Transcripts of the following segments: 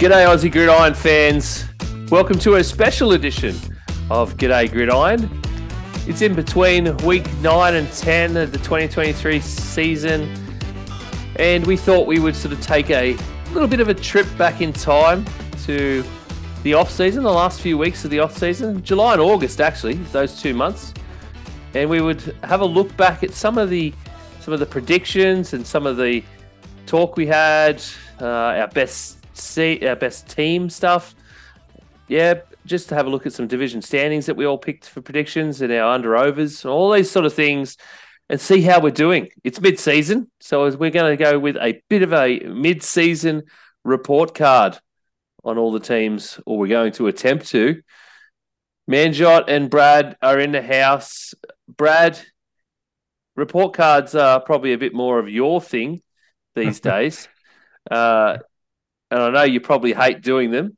G'day, Aussie Gridiron fans. Welcome to a special edition of G'day Gridiron. It's in between week 9 and 10 of the 2023 season, and we thought we would sort of take a little bit of a trip back in time to the off season, the last few weeks of the off season, July and August actually, those two months, and we would have a look back at some of the some of the predictions and some of the talk we had, uh, our best see our best team stuff. Yeah, just to have a look at some division standings that we all picked for predictions and our under overs, all these sort of things, and see how we're doing. It's mid season, so as we're going to go with a bit of a mid season report card on all the teams, or we're going to attempt to. Manjot and Brad are in the house. Brad, report cards are probably a bit more of your thing these days. Uh, and I know you probably hate doing them.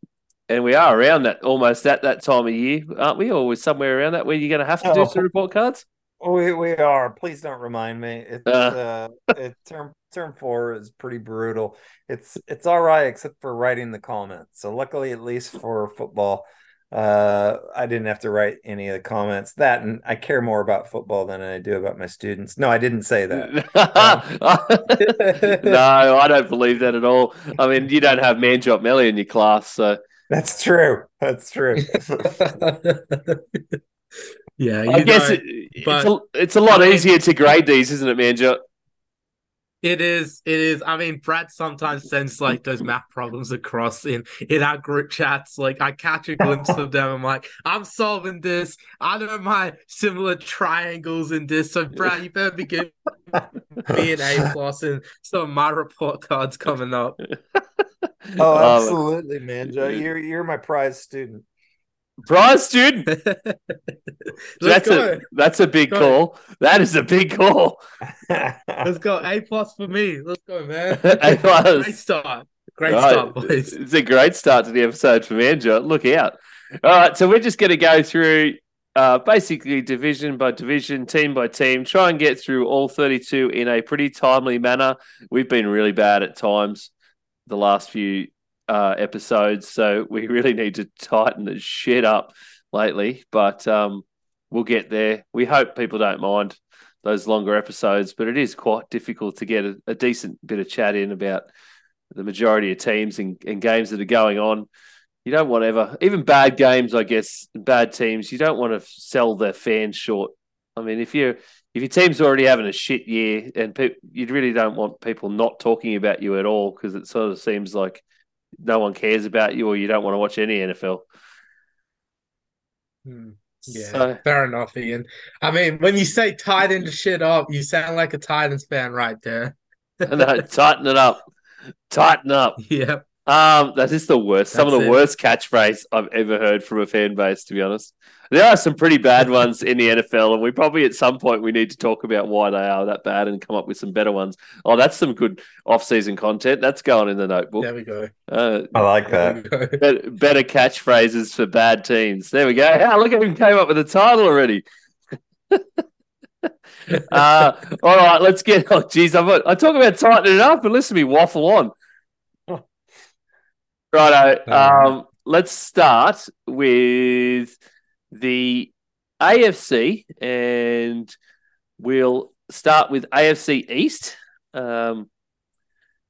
And we are around that almost at that time of year, aren't we? Or we're somewhere around that where you're going to have to do oh. some report cards. We we are. Please don't remind me. It's uh, uh it, term term four is pretty brutal. It's it's all right except for writing the comments. So luckily, at least for football, uh, I didn't have to write any of the comments. That and I care more about football than I do about my students. No, I didn't say that. no, I don't believe that at all. I mean, you don't have Manjot Melly in your class, so that's true. That's true. yeah, I guess it, it's, a, it's a lot easier to grade these, isn't it, Manjot? It is. It is. I mean, Brad sometimes sends like those math problems across in in our group chats. Like, I catch a glimpse of them. I'm like, I'm solving this. I know my similar triangles in this. So, Brad, you better be giving me an A plus in some of my report cards coming up. Oh, absolutely, Manjot. You're you're my prize student. Prize student. that's go. a that's a big call. That is a big call. Let's go. A plus for me. Let's go, man. A plus. Great start. Great right. start, boys. It's a great start to the episode for Manjot. Look out. All right, so we're just going to go through uh, basically division by division, team by team, try and get through all 32 in a pretty timely manner. We've been really bad at times the last few uh, episodes, so we really need to tighten the shit up lately. But um, we'll get there. We hope people don't mind those longer episodes, but it is quite difficult to get a, a decent bit of chat in about the majority of teams and, and, games that are going on. You don't want ever, even bad games, I guess, bad teams. You don't want to sell their fans short. I mean, if you if your team's already having a shit year, and pe- you really don't want people not talking about you at all because it sort of seems like no one cares about you or you don't want to watch any NFL. Hmm. Yeah, so, fair enough, Ian. I mean, when you say tighten the shit up, you sound like a Titans fan right there. no, tighten it up. Tighten up. Yep. Um, that is the worst. That's Some of the it. worst catchphrase I've ever heard from a fan base, to be honest. There are some pretty bad ones in the NFL, and we probably at some point we need to talk about why they are that bad and come up with some better ones. Oh, that's some good off-season content. That's going in the notebook. There we go. Uh, I like that. Better, better, catchphrases for bad teams. There we go. Yeah, look at him came up with a title already. uh, all right, let's get. Oh, geez, I'm, I talk about tightening it up, but listen to me waffle on. Righto. Um, let's start with the AFC, and we'll start with AFC East. Um,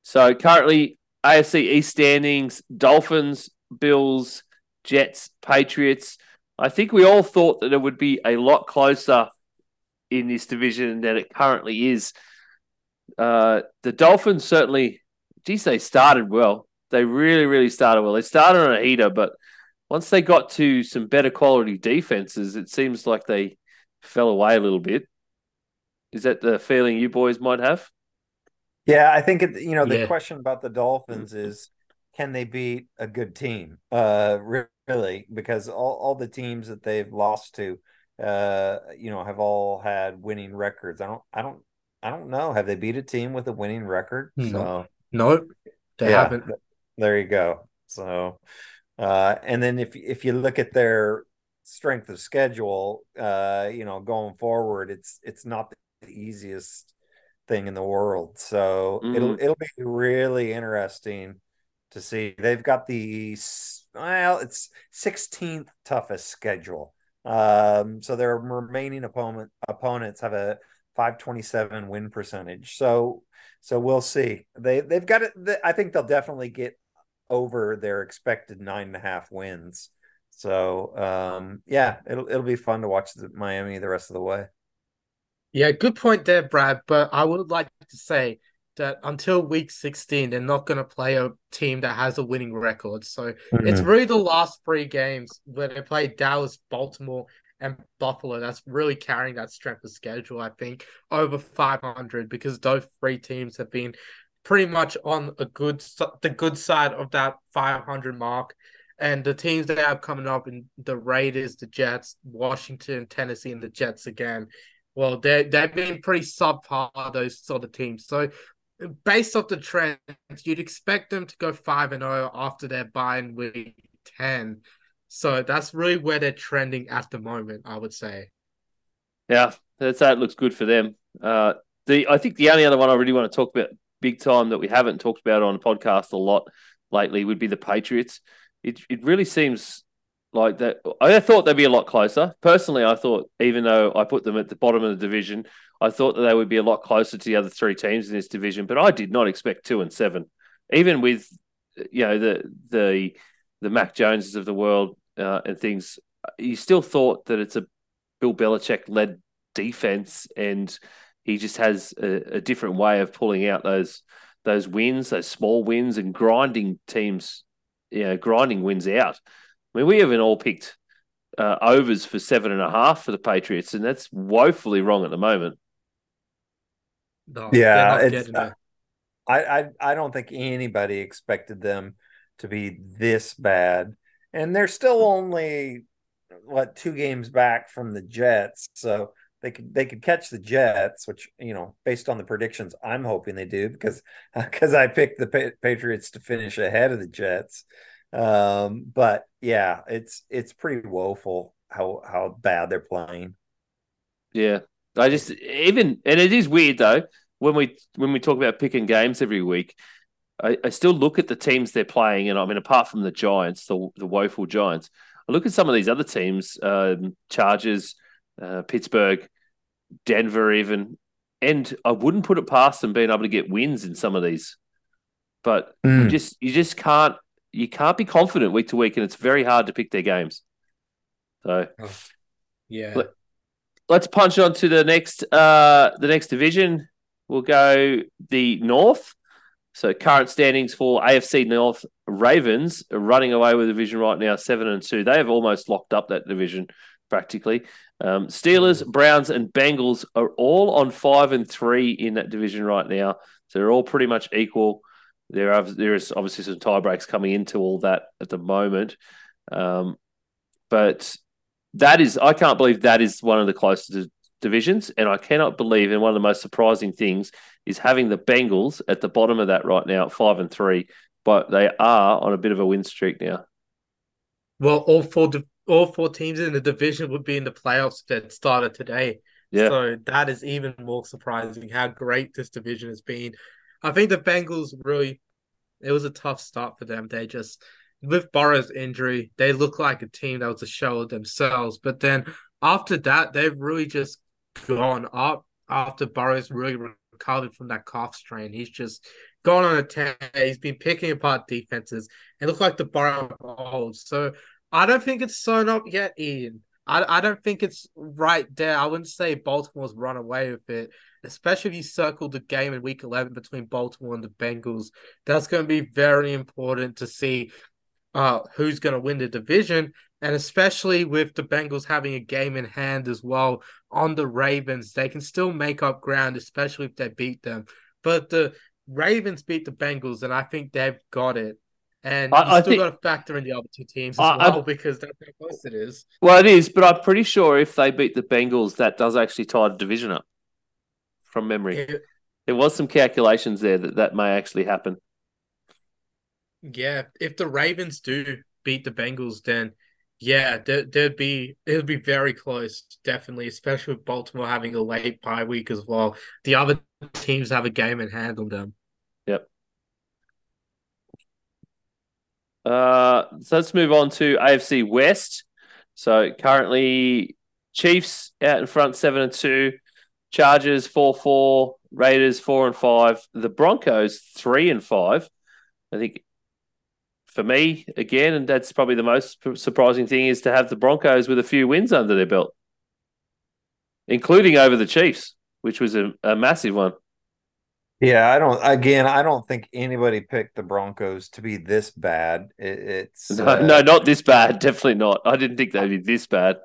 so currently, AFC East standings: Dolphins, Bills, Jets, Patriots. I think we all thought that it would be a lot closer in this division than it currently is. Uh, the Dolphins certainly, geez, they started well. They really, really started well. They started on a heater, but once they got to some better quality defenses, it seems like they fell away a little bit. Is that the feeling you boys might have? Yeah, I think it, you know the yeah. question about the Dolphins is can they beat a good team? Uh, really, because all, all the teams that they've lost to, uh, you know, have all had winning records. I don't, I don't, I don't know. Have they beat a team with a winning record? No, so, no, they yeah. haven't. There you go. So, uh, and then if if you look at their strength of schedule, uh, you know, going forward, it's it's not the easiest thing in the world. So mm-hmm. it'll it'll be really interesting to see. They've got the well, it's 16th toughest schedule. Um, so their remaining opponent opponents have a 527 win percentage. So so we'll see. They they've got it. I think they'll definitely get over their expected nine and a half wins. So um, yeah, it'll it'll be fun to watch the, Miami the rest of the way. Yeah, good point there, Brad. But I would like to say that until week 16, they're not going to play a team that has a winning record. So mm-hmm. it's really the last three games where they play Dallas, Baltimore, and Buffalo. That's really carrying that strength of schedule, I think, over 500 because those three teams have been pretty much on a good the good side of that 500 mark. And the teams they have coming up in the Raiders, the Jets, Washington, Tennessee, and the Jets again. Well, they they've been pretty subpar those sort of teams. So based off the trends, you'd expect them to go five and zero oh after their bye in week ten. So that's really where they're trending at the moment, I would say. Yeah, that's that looks good for them. Uh, the I think the only other one I really want to talk about big time that we haven't talked about on the podcast a lot lately would be the Patriots. It it really seems like that. I thought they'd be a lot closer. Personally, I thought even though I put them at the bottom of the division, I thought that they would be a lot closer to the other three teams in this division, but I did not expect two and seven, even with you know the the the Mac Joneses of the world uh, and things. You still thought that it's a Bill Belichick led defense, and he just has a, a different way of pulling out those those wins, those small wins, and grinding teams, you know, grinding wins out. I mean, we haven't all picked uh, overs for seven and a half for the Patriots, and that's woefully wrong at the moment. No, yeah, it's, uh, I, I I don't think anybody expected them to be this bad, and they're still only what two games back from the Jets, so they could they could catch the Jets, which you know, based on the predictions, I'm hoping they do because because I picked the pa- Patriots to finish ahead of the Jets. Um, but yeah, it's it's pretty woeful how how bad they're playing. Yeah, I just even and it is weird though when we when we talk about picking games every week. I, I still look at the teams they're playing, and I mean, apart from the Giants, the the woeful Giants, I look at some of these other teams, um, Chargers, uh, Pittsburgh, Denver, even, and I wouldn't put it past them being able to get wins in some of these. But mm. you just you just can't you can't be confident week to week, and it's very hard to pick their games. So, yeah, let's punch on to the next uh the next division. We'll go the North. So current standings for AFC North Ravens running away with the division right now, seven and two. They have almost locked up that division practically. Um, Steelers, Browns, and Bengals are all on five and three in that division right now. So they're all pretty much equal. There are there is obviously some tie breaks coming into all that at the moment, um, but that is I can't believe that is one of the closest divisions, and I cannot believe. And one of the most surprising things is having the Bengals at the bottom of that right now, five and three, but they are on a bit of a win streak now. Well, all four all four teams in the division would be in the playoffs that started today. Yeah. So that is even more surprising how great this division has been. I think the Bengals really it was a tough start for them. They just with Burrow's injury, they look like a team that was a shell of themselves. But then after that, they've really just gone up after Burrow's really recovered from that calf strain. He's just gone on a tear. He's been picking apart defenses. It looked like the Burrow old. So I don't think it's sewn up yet, Ian. I, I don't think it's right there. I wouldn't say Baltimore's run away with it especially if you circle the game in week 11 between Baltimore and the Bengals. That's going to be very important to see uh, who's going to win the division. And especially with the Bengals having a game in hand as well on the Ravens, they can still make up ground, especially if they beat them. But the Ravens beat the Bengals, and I think they've got it. And I, you still got to factor in the other two teams as I, well I, because that's how close it is. Well, it is, but I'm pretty sure if they beat the Bengals, that does actually tie the division up from memory. It, there was some calculations there that that may actually happen. Yeah, if the Ravens do beat the Bengals, then yeah, there, would be it would be very close, definitely, especially with Baltimore having a late bye week as well. The other teams have a game in hand on them. Yep. Uh, so let's move on to AFC West. So currently, Chiefs out in front, seven and two. Chargers four four. Raiders four and five. The Broncos three and five. I think for me again, and that's probably the most surprising thing is to have the Broncos with a few wins under their belt, including over the Chiefs, which was a, a massive one. Yeah, I don't. Again, I don't think anybody picked the Broncos to be this bad. It, it's no, uh, no, not this bad. Definitely not. I didn't think they'd be this bad.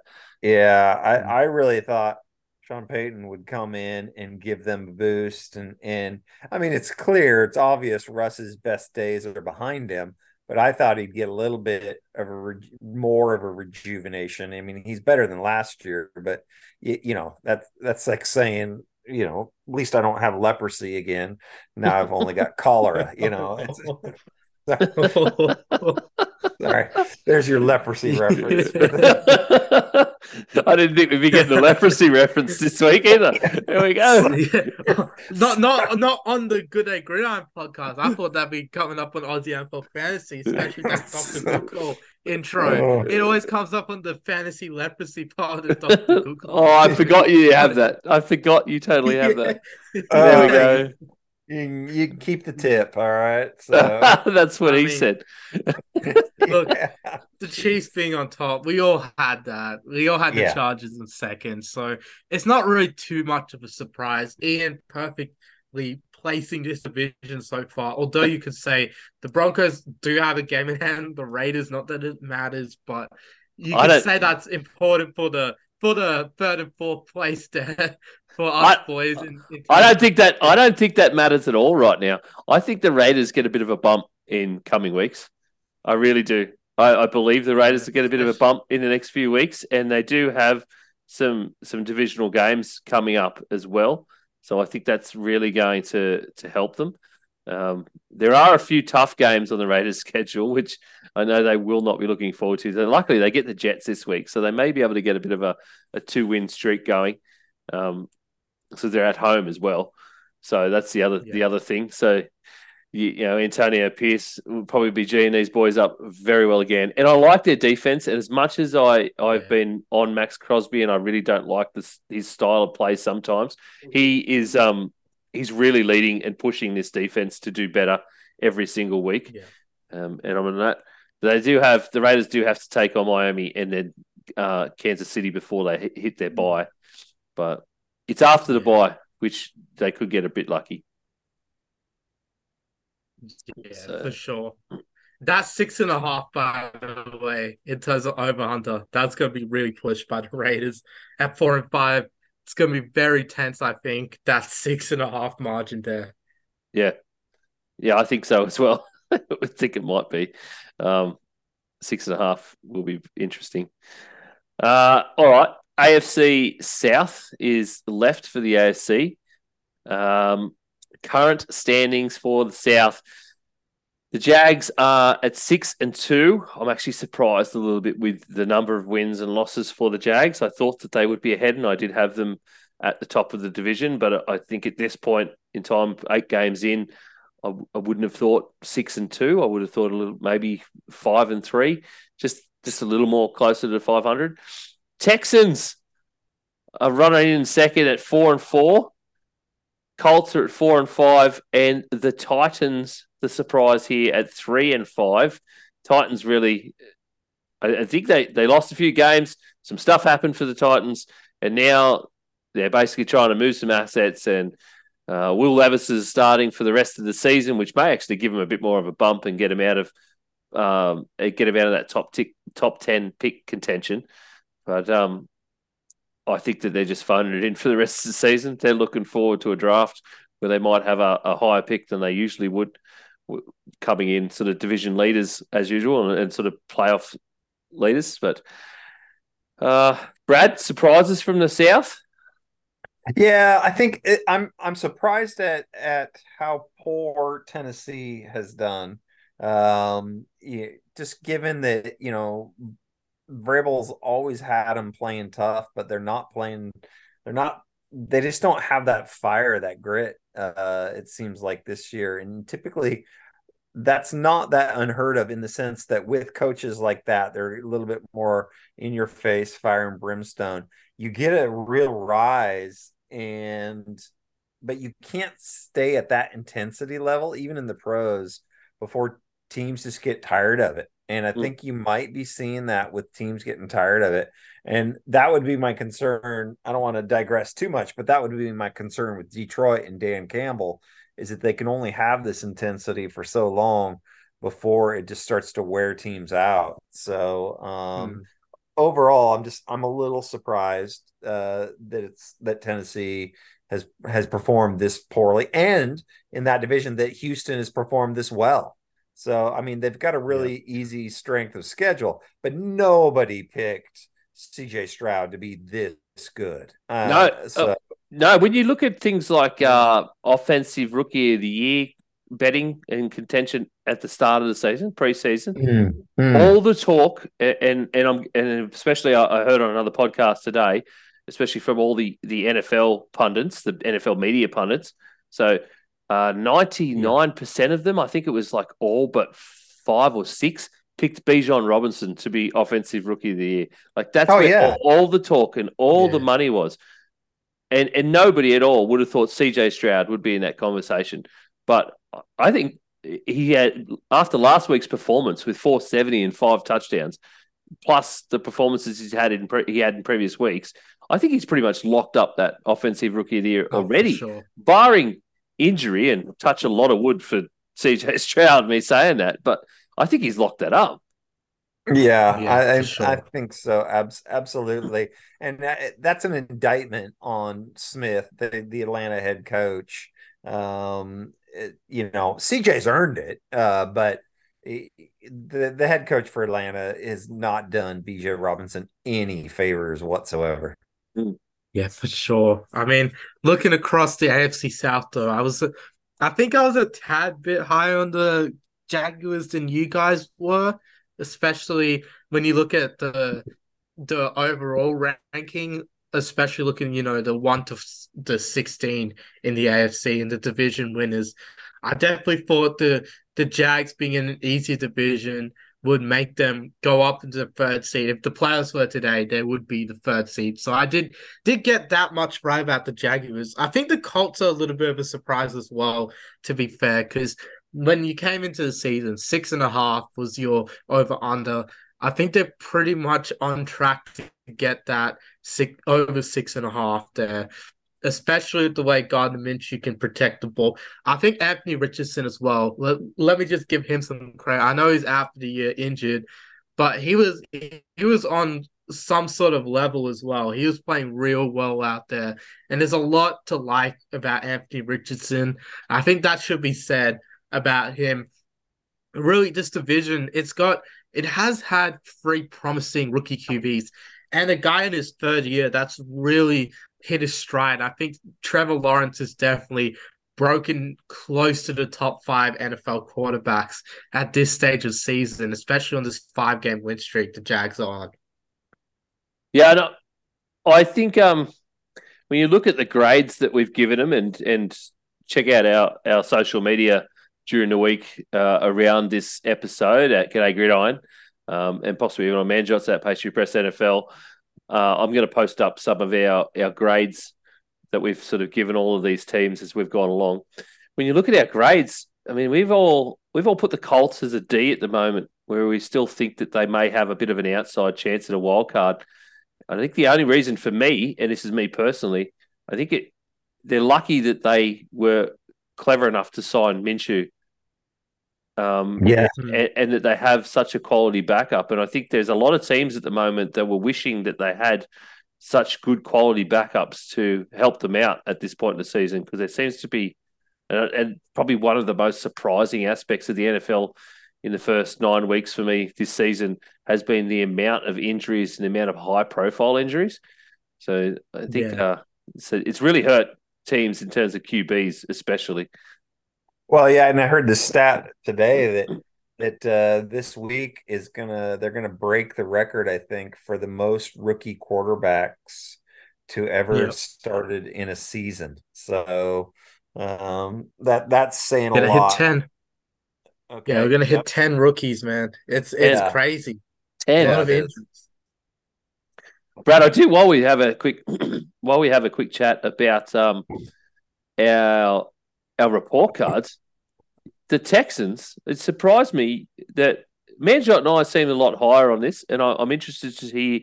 Yeah, I, I really thought Sean Payton would come in and give them a boost, and and I mean, it's clear, it's obvious. Russ's best days are behind him, but I thought he'd get a little bit of a re- more of a rejuvenation. I mean, he's better than last year, but you, you know that's that's like saying you know, at least I don't have leprosy again. Now I've only got cholera, you know. Sorry, there's your leprosy reference. I didn't think we'd be getting the leprosy reference this week either. There we go. not not not on the G'day Gridiron podcast. I thought that'd be coming up on Aussie NFL Fantasy, especially that Dr. Google intro. Oh. It always comes up on the fantasy leprosy part of Dr. Google. oh, I forgot you have that. I forgot you totally have that. There we go. You, you can keep the tip, all right. So that's what I he mean, said. look, the Chiefs being on top, we all had that. We all had the yeah. Chargers in second, so it's not really too much of a surprise. Ian perfectly placing this division so far. Although you could say the Broncos do have a game in hand, the Raiders, not that it matters, but you can say that's important for the for the third and fourth place there for us I, boys. In, in I don't think that I don't think that matters at all right now. I think the Raiders get a bit of a bump in coming weeks. I really do. I, I believe the Raiders will get a bit of a bump in the next few weeks, and they do have some some divisional games coming up as well. So I think that's really going to to help them. Um, there are a few tough games on the Raiders' schedule, which I know they will not be looking forward to. So luckily, they get the Jets this week, so they may be able to get a bit of a, a two win streak going. Um, so they're at home as well. So that's the other yeah. the other thing. So you, you, know, Antonio Pierce will probably be geeing these boys up very well again. And I like their defense. And as much as I I've yeah. been on Maxx Crosby, and I really don't like this his style of play sometimes, he is um he's really leading and pushing this defense to do better every single week. Yeah. Um, and I'm on that. They do have the Raiders do have to take on Miami and then uh, Kansas City before they hit, their bye, but it's after the bye, which they could get a bit lucky. Yeah, so. for sure. That's six and a half, by the way, in terms of over under. That's going to be really pushed by the Raiders at four and five. It's going to be very tense, I think. That six and a half margin there. Yeah. Yeah, I think so as well. I think it might be. Um, six and a half will be interesting. Uh, all right. AFC South is left for the AFC. Um, current standings for the South. The Jags are at six and two. I'm actually surprised a little bit with the number of wins and losses for the Jags. I thought that they would be ahead, and I did have them at the top of the division. But I think at this point in time, eight games in, I, I wouldn't have thought six and two. I would have thought a little maybe five and three, just just a little more closer to 500. Texans are running in second at four and four. Colts are at four and five, and the Titans, the surprise here at three and five. Titans really, I, I think they they lost a few games. Some stuff happened for the Titans, and now they're basically trying to move some assets. And uh, Will Levis is starting for the rest of the season, which may actually give him a bit more of a bump and get him out of um, get him out of that top tick, top ten pick contention. But um, I think that they're just phoning it in for the rest of the season. They're looking forward to a draft where they might have a, a higher pick than they usually would, coming in sort of division leaders as usual and, and sort of playoff leaders. But uh, Brad, surprises from the south. Yeah, I think it, I'm I'm surprised at at how poor Tennessee has done. Um, yeah, just given that you know Vrabel's always had them playing tough, but they're not playing. They're not. They just don't have that fire, that grit. Uh, it seems like this year, and typically that's not that unheard of in the sense that with coaches like that, they're a little bit more in your face, fire and brimstone. You get a real rise, and but you can't stay at that intensity level, even in the pros, before teams just get tired of it. And I mm. think you might be seeing that with teams getting tired of it. And that would be my concern. I don't want to digress too much, but that would be my concern with Detroit and Dan Campbell is that they can only have this intensity for so long before it just starts to wear teams out. So um, mm. overall, I'm just I'm a little surprised uh, that it's that Tennessee has has performed this poorly, and in that division that Houston has performed this well. So I mean, they've got a really yeah. easy strength of schedule, but nobody picked CJ Stroud to be this good. Uh, no, so. uh, no. When you look at things like uh, offensive rookie of the year betting and contention at the start of the season, preseason, mm, mm. all the talk, and and I'm and especially I heard on another podcast today, especially from all the the NFL pundits, the NFL media pundits. So uh, Ninety nine percent of them, I think it was like all but five or six, picked Bijan Robinson to be offensive rookie of the year. Like that's oh, where yeah. all, all, the talk and all yeah. the money was. And and nobody at all would have thought CJ Stroud would be in that conversation. But I think he had after last week's performance with 470 and five touchdowns, plus the performances he's had in pre- he had in previous weeks. I think he's pretty much locked up that offensive rookie of the year oh, already, sure. barring injury and touch a lot of wood for CJ Stroud, me saying that, but I think he's locked that up. Yeah, yeah I, sure. I think so. Abs- absolutely. And that, that's an indictment on Smith, the, the Atlanta head coach. Um, it, you know, CJ's earned it, uh, but the the head coach for Atlanta has not done Bijan Robinson any favors whatsoever. Hmm. Yeah, for sure. I mean, looking across the AFC South, though, I was, I think I was a tad bit high on the Jaguars than you guys were, especially when you look at the the overall ranking, especially looking, you know, the one to the sixteen in the AFC and the division winners. I definitely thought the the Jags being in an easy division would make them go up into the third seed. If the players were today, they would be the third seed. So I did did get that much right about the Jaguars. I think the Colts are a little bit of a surprise as well, to be fair, because when you came into the season, six and a half was your over under. I think they're pretty much on track to get that six over six and a half there especially with the way Gardner Minshew can protect the ball. I think Anthony Richardson as well. Let, let me just give him some credit. I know he's after the year injured, but he was he, he was on some sort of level as well. He was playing real well out there. And there's a lot to like about Anthony Richardson. I think that should be said about him. Really, this division, it's got it has had three promising rookie QBs. And a guy in his third year that's really hit his stride. I think Trevor Lawrence is definitely broken close to the top five NFL quarterbacks at this stage of season, especially on this five game win streak the Jags are on. Yeah, no, I think um, when you look at the grades that we've given them and and check out our, our social media during the week uh, around this episode at G'day Gridiron um, and possibly even on Manjot's at Pastry Press NFL. Uh, I'm going to post up some of our, our grades that we've sort of given all of these teams as we've gone along. When you look at our grades, I mean, we've all we've all put the Colts as a D at the moment, where we still think that they may have a bit of an outside chance at a wild card. I think the only reason for me, and this is me personally, I think it they're lucky that they were clever enough to sign Minshew um, yeah, and, and, that they have such a quality backup. And I think there's a lot of teams at the moment that were wishing that they had such good quality backups to help them out at this point in the season because there seems to be, and, and probably one of the most surprising aspects of the NFL in the first nine weeks for me this season has been the amount of injuries and the amount of high profile injuries. So I think yeah. uh, so it's really hurt teams in terms of QBs, especially. Well, yeah, and I heard the stat today that that uh, this week is gonna they're gonna break the record, I think, for the most rookie quarterbacks to ever yeah. started in a season. So um, that that's saying Did a lot. Hit ten. Okay. Yeah, we're gonna hit Yep. ten rookies, man. It's it's Yeah. crazy. Ten. a lot of injuries. Brad, I do while we have a quick while we have a quick chat about um our our report cards. The Texans. It surprised me that Manjot and I seem a lot higher on this, and I, I'm interested to hear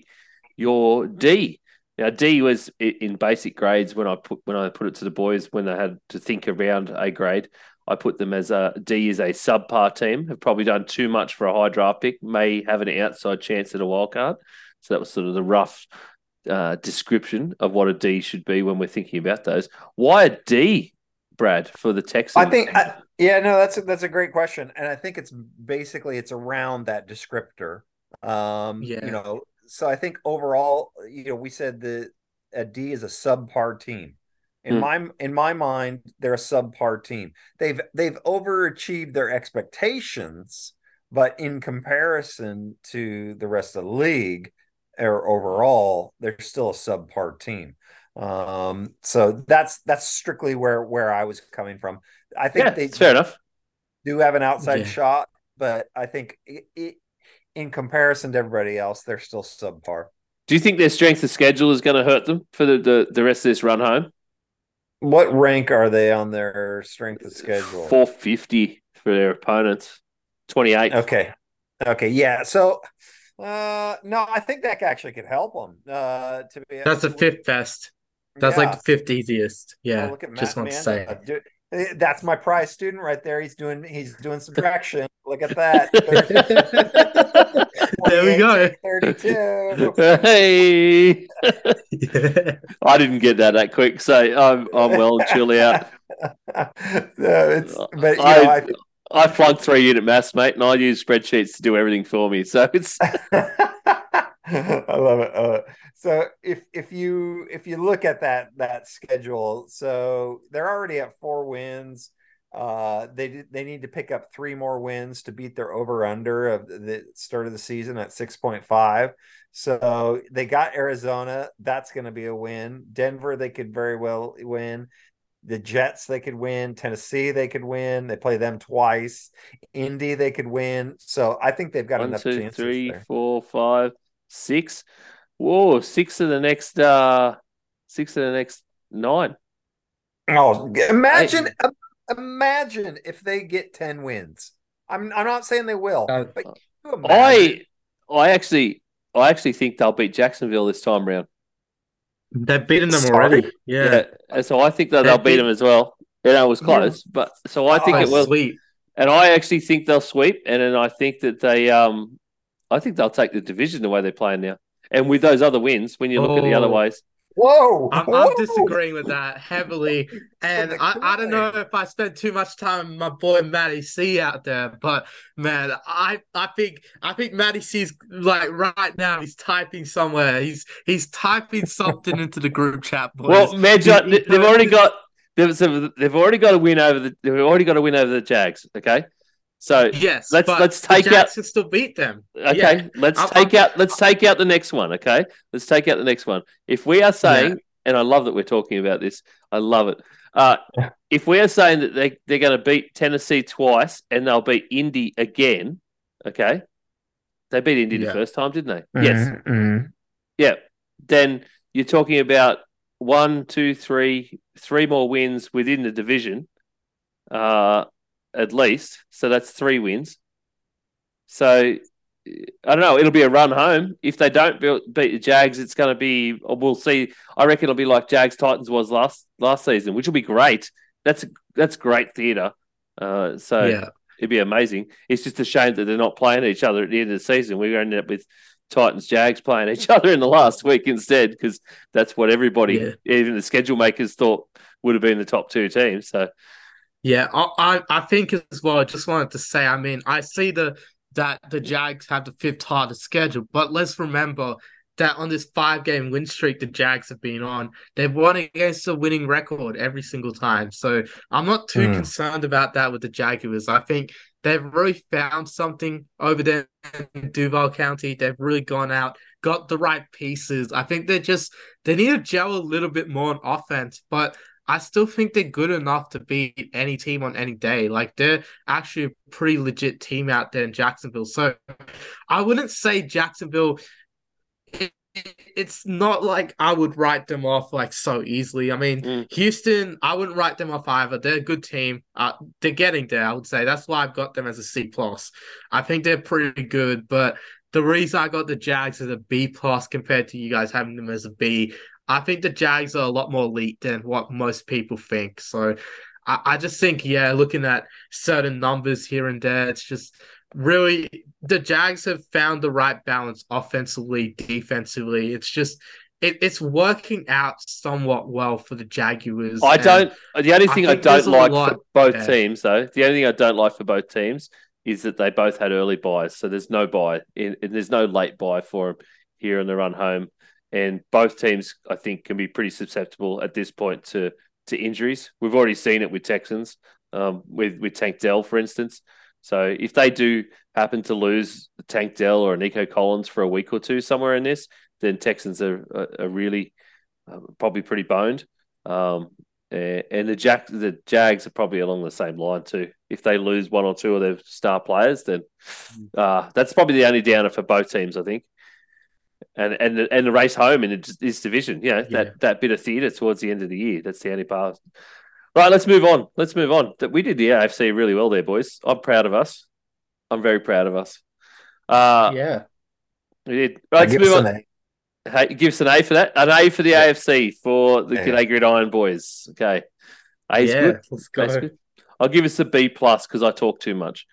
your D. Now D was in basic grades when I put when I put it to the boys when they had to think around a grade. I put them as a D is a subpar team. Have probably done too much for a high draft pick. May have an outside chance at a wild card. So that was sort of the rough uh, description of what a D should be when we're thinking about those. Why a D, Brad, for the Texans? I think, I, yeah, no, that's a, that's a great question, and I think it's basically it's around that descriptor. Um, Yeah. you know, so I think overall, you know, we said that a D is a subpar team. In Hmm. my in my mind, they're a subpar team. They've they've overachieved their expectations, but in comparison to the rest of the league or overall, they're still a subpar team. Um, so that's that's strictly where where I was coming from. I think yeah, they fair enough. do have an outside Yeah. shot, but I think it, it, in comparison to everybody else, they're still subpar. Do you think their strength of schedule is going to hurt them for the, the, the rest of this run home? What rank are they on their strength of schedule? 450 for their opponents, 28. Okay. Okay. Yeah. So, uh, no, I think that actually could help them. Uh, to be That's the fifth best. That's like the fifth easiest. Yeah. Oh, look at Matt, just want to say. Uh, do- eh, that's my prize student right there. He's doing he's doing subtraction. Look at that. there we go. 32. Hey, I didn't get that that quick, so I'm I'm well and chill out. no, it's but you know, I, I, I flunked three unit maths, mate, and I use spreadsheets to do everything for me. So it's I love it. Uh, so if if you if you look at that that schedule, so they're already at four wins. Uh, they they need to pick up three more wins to beat their over under of the start of the season at six point five. So they got Arizona. That's going to be a win. Denver, they could very well win. The Jets, they could win. Tennessee, they could win. They play them twice. Indy, they could win. So I think they've got one, enough two, chances three, four, five, six. Whoa, six of the next uh six of the next nine. Oh, imagine, imagine if they get ten wins. I'm, I'm not saying they will, Uh, but can you imagine? I I actually I actually think they'll beat Jacksonville this time round. They've beaten them Sorry? already. Yeah. Yeah. and so I think that They they'll beat beat- them as well. You know, it was Yeah. close, but so I think Oh, it will. Sweet. And I actually think they'll sweep, and then I think that they, um, I think they'll take the division the way they're playing now. And with those other wins, when you look at the other Oh. ways, Whoa, I'm, whoa. I'm disagreeing with that heavily, and I, I don't know if I spent too much time with my boy Matty C out there, but man, I I think I think Matty C's like right now he's typing somewhere. He's he's typing something into the group chat. Boys. well, Manjot, they- he they've already got they've, they've already got a win over the they've already got a win over the Jags. Okay, so yes. let's- let's take Jags out- can still beat them. okay, Yeah. let's I'm- take I'm- out let's take out the next one. Okay, let's take out the next one. If we are saying, and I love that we're talking about this, I love it. Uh, if we are saying that they they're going to beat Tennessee twice and they'll beat Indy again, okay, they beat Indy the first time, didn't they? Yes. Mhm. Yeah. Then you're talking about one, two, three, three more wins within the division, uh, at least. So that's three wins. So I don't know. It'll be a run home. If they don't be- beat the Jags, it's going to be. We'll see. I reckon it'll be like Jags Titans was last last season, which will be great. That's that's great theatre. Uh, so yeah. it'd be amazing. It's just a shame that they're not playing each other at the end of the season. We're going to end up with Titans Jags playing each other in the last week instead because that's what everybody, Yeah. even the schedule makers, thought would have been the top two teams. So Yeah, I, I I think as well. I just wanted to say, I mean, I see the that the Jags have the fifth hardest schedule, but let's remember that on this five game win streak the Jags have been on, they've won against a winning record every single time. So I'm not too Hmm. concerned about that with the Jaguars. I think they've really found something over there in Duval County. They've really gone out, got the right pieces. I think they're just they need to gel a little bit more on offense, but I still think they're good enough to beat any team on any day. Like they're actually a pretty legit team out there in Jacksonville. So I wouldn't say Jacksonville. it's not like I would write them off like so easily. I mean, mm. Houston, I wouldn't write them off either. They're a good team. Uh, they're getting there, I would say. That's why I've got them as a C plus. I think they're pretty good, but the reason I got the Jags as a B plus compared to you guys having them as a B, I think the Jags are a lot more elite than what most people think. So I, I just think, yeah, looking at certain numbers here and there, it's just really the Jags have found the right balance offensively, defensively. It's just it, it's working out somewhat well for the Jaguars. I don't. The only thing I, I don't like for both there. teams, though, the only thing I don't like for both teams is that they both had early byes. So there's no bye, in, there's no late bye for them here in the run home. And both teams, I think, can be pretty susceptible at this point to to injuries. We've already seen it with Texans, um, with with Tank Dell, for instance. So if they do happen to lose Tank Dell or Nico Collins for a week or two somewhere in this, then Texans are, are, are really uh, probably pretty boned. Um, and the Jack the Jags are probably along the same line too. If they lose one or two of their star players, then mm. uh, that's probably the only downer for both teams, I think. And and the, and the race home in this division, you know, yeah. that that bit of theatre towards the end of the year. That's the only part. Right, let's move on. Let's move on. That we did the AFC really well there, boys. I'm proud of us. I'm very proud of us. Uh, yeah, we did. Right, let's move on. Hey, give us an A for that. An A for the yeah. AFC for the yeah. G'day Gridiron boys. Okay. A's yeah, good. Let's go. good. I'll give us a B plus because I talk too much.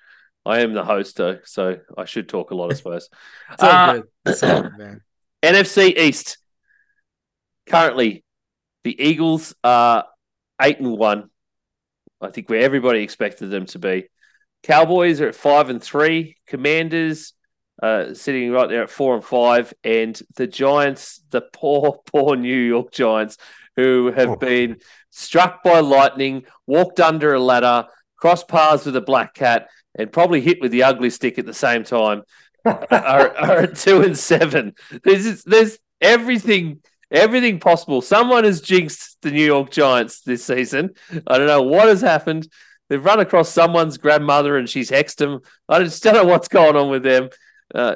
I am the host, though, so I should talk a lot, I suppose. it's all uh, good. It's all good, man. NFC East. Currently, the Eagles are eight and one. I think where everybody expected them to be. Cowboys are at five and three. Commanders uh, sitting right there at four and five, and the Giants, the poor, poor New York Giants, who have oh. been struck by lightning, walked under a ladder, crossed paths with a black cat, and probably hit with the ugly stick at the same time, are, are two and seven. There's there's everything everything possible. Someone has jinxed the New York Giants this season. I don't know what has happened. They've run across someone's grandmother and she's hexed them. I just don't know what's going on with them. Uh,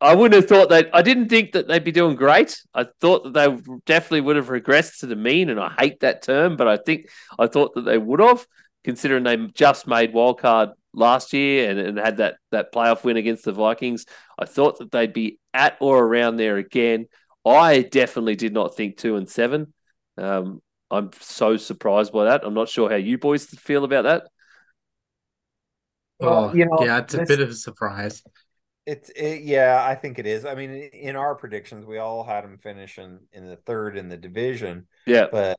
I wouldn't have thought that. I didn't think that they'd be doing great. I thought that they definitely would have regressed to the mean, and I hate that term, but I think I thought that they would have, considering they just made wildcard last year and, and had that that playoff win against the Vikings. I thought that they'd be at or around there again. I definitely did not think two and seven. Um, I'm so surprised by that. I'm not sure how you boys feel about that. Oh, you know, yeah, it's a bit of a surprise. It's it, yeah, I think it is. I mean, in our predictions, we all had them finishing in the third in the division. Yeah, but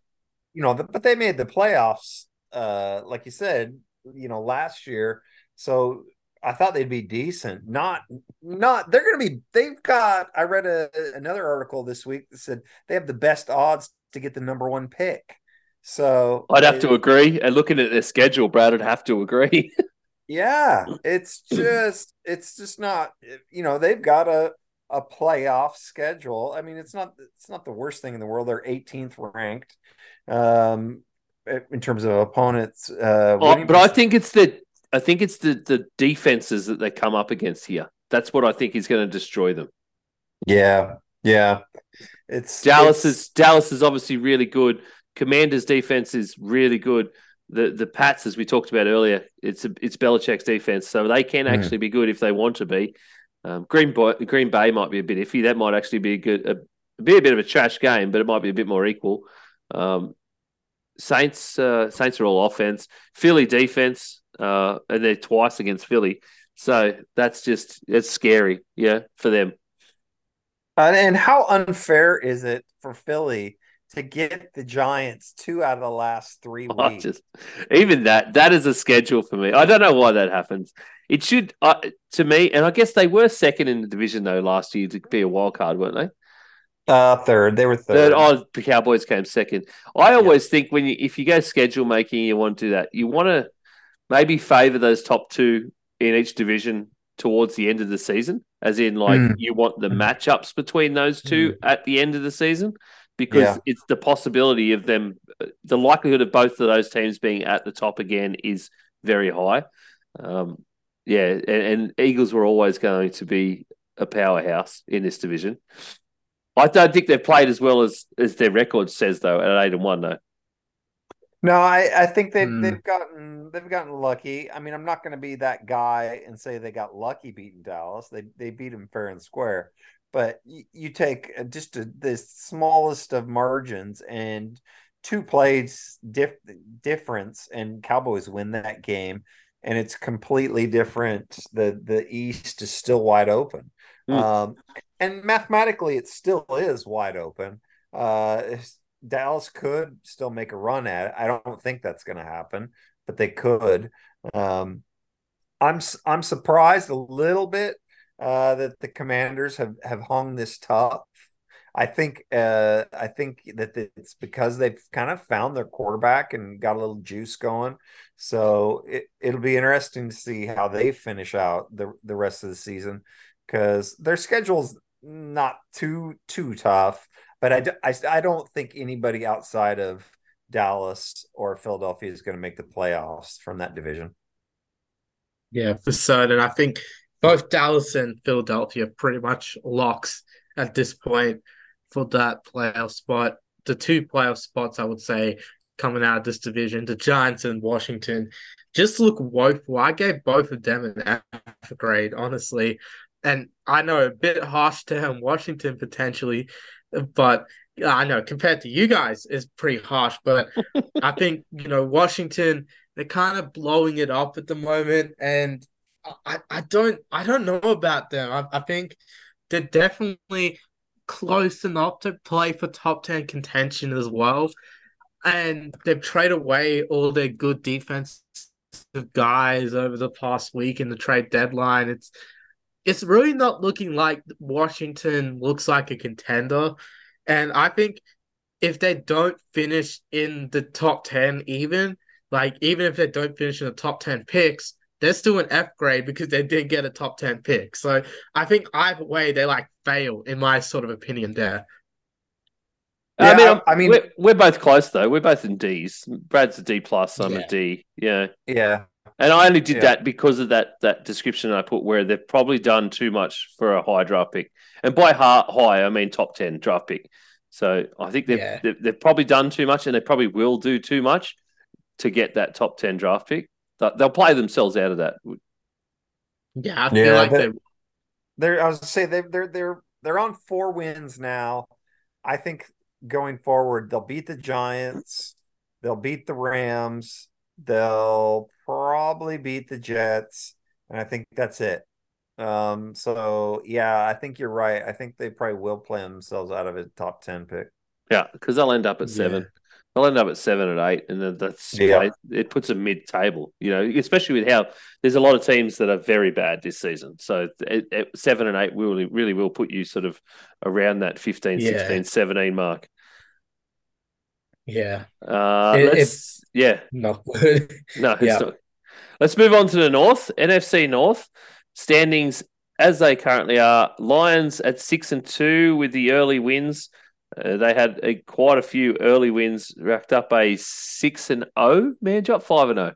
you know, the, but they made the playoffs. Uh, like you said, you know, last year. So I thought they'd be decent. Not, not. They're going to be. They've got. I read a, another article this week that said they have the best odds to get the number one pick. So I'd have to agree. And looking at their schedule, Brad I'd have to agree. Yeah, it's just it's just not you know they've got a a playoff schedule. I mean, it's not it's not the worst thing in the world. They're 18th ranked um in terms of opponents. Uh, oh, but I think it's the I think it's the the defenses that they come up against here. That's what I think is going to destroy them. Yeah, yeah. It's Dallas it's... is Dallas is obviously really good. Commanders defense is really good the the Pats, as we talked about earlier, it's a, it's Belichick's defense, so they can hmm. actually mm. be good if they want to be. Um, Green Bay, Green Bay might be a bit iffy. That might actually be a good, a, be a bit of a trash game, but it might be a bit more equal. Um, Saints, uh, Saints are all offense. Philly defense, uh, and they're twice against Philly, so that's just it's scary, yeah, for them. Uh, and how unfair is it for Philly to get the Giants two out of the last three oh, weeks. Just, even that, that is a schedule for me. I don't know why that happens. It should, uh, to me, and I guess they were second in the division though last year to be a wild card, weren't they? Uh, third. They were third. third. Oh, the Cowboys came second. I always yeah. think when you, if you go schedule making, you want to do that. You want to maybe favor those top two in each division towards the end of the season, as in like mm. you want the matchups between those two mm. at the end of the season because Yeah. it's the possibility of them. The likelihood of both of those teams being at the top again is very high. Um, yeah, and, and Eagles were always going to be a powerhouse in this division. I don't think they've played as well as as their record says though at eight and one though. No, I, I think they've Hmm. they've gotten they've gotten lucky. I mean, I'm not going to be that guy and say they got lucky beating Dallas. They they beat them fair and square. But you, you take uh, just a, the smallest of margins and two plays dif- difference, and Cowboys win that game, and it's completely different. The the East is still wide open, Hmm. um, and mathematically, it still is wide open. Uh, Dallas could still make a run at it. I don't think that's going to happen, but they could. Um, I'm I'm surprised a little bit uh, that the Commanders have have hung this tough. I think uh, I think that it's because they've kind of found their quarterback and got a little juice going. So it, it'll be interesting to see how they finish out the the rest of the season because their schedule's not too too tough. But I, I, I don't think anybody outside of Dallas or Philadelphia is going to make the playoffs from that division. Yeah, for certain. I think both Dallas and Philadelphia pretty much locks at this point for that playoff spot. The two playoff spots, I would say, coming out of this division, the Giants and Washington, just look woeful. I gave both of them an F grade, honestly. And I know a bit harsh to him Washington potentially, but I know compared to you guys is pretty harsh. But I think, you know, Washington, they're kind of blowing it up at the moment. And I, I don't I don't know about them. I, I think they're definitely close enough to play for top 10 contention as well. And they've traded away all their good defensive guys over the past week in the trade deadline. It's it's really not looking like Washington looks like a contender. And I think if they don't finish in the top 10 even, like even if they don't finish in the top 10 picks, they're still an F grade because they did get a top 10 pick. So I think either way they like fail in my sort of opinion there. Yeah, I mean, I- I'm- I mean- we're, we're both close though. We're both in D's. Brad's a D plus. I'm Yeah. a D. Yeah, Yeah. And I only did Yeah. that because of that that description I put where they've probably done too much for a high draft pick, and by high, high I mean top ten draft pick. So I think they've, Yeah. they've they've probably done too much, and they probably will do too much to get that top ten draft pick. They'll they'll play themselves out of that. Yeah, I feel Yeah, like that- they They're I was to say they they're they're they're on four wins now. I think going forward they'll beat the Giants, they'll beat the Rams, they'll probably beat the Jets, and I think that's it. Um so yeah, I think you're right. I think they probably will play themselves out of a top 10 pick. Yeah, because they'll end up at seven. Yeah. They'll end up at seven and eight, and then that's Yeah. it, it puts them mid table. You know, especially with how there's a lot of teams that are very bad this season. So it, it, seven and eight really really will put you sort of around that 15, Yeah. 16, 17 mark. Yeah, Uh, It- let's yeah, not good. no, it's Yeah. not. Let's move on to the North, NFC North standings as they currently are. Lions at six and two with the early wins. Uh, they had a, quite a few early wins, racked up a six and oh man drop five and oh.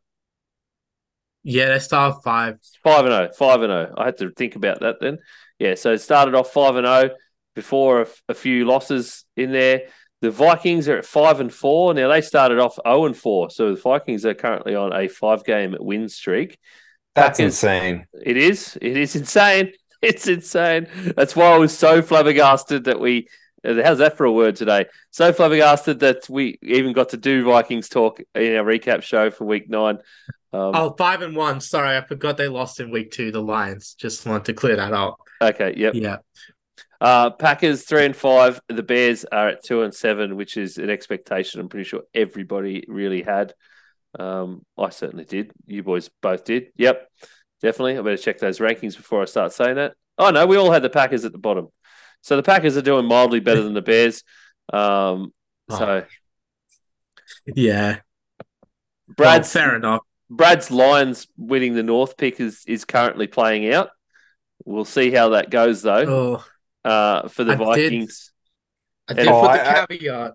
yeah, they start with five. Five and oh, five and oh. I had to think about that then. Yeah, so it started off five and oh before a, a few losses in there. The Vikings are at five and four. Now they started off zero and four, so the Vikings are currently on a five-game win streak. That's Packers- insane. It is. It is insane. It's insane. That's why I was so flabbergasted that we. uh, How's that for a word today? So flabbergasted that we even got to do Vikings talk in our recap show for week nine. Um, Oh, five and one. Sorry, I forgot they lost in week two. The Lions. Just wanted to clear that up. Okay. Yep. Yeah. Uh, Packers three and five. The Bears are at two and seven, which is an expectation. I'm pretty sure everybody really had. Um, I certainly did. You boys both did. Yep, definitely. I better check those rankings before I start saying that. Oh no, we all had the Packers at the bottom. So the Packers are doing mildly better than the Bears. Um, so Yeah. Brad's Well, fair enough. Brad's Lions winning the North pick is is currently playing out. We'll see how that goes though. Oh, Uh, for the I did- Vikings. I did Oh, put the I- caveat.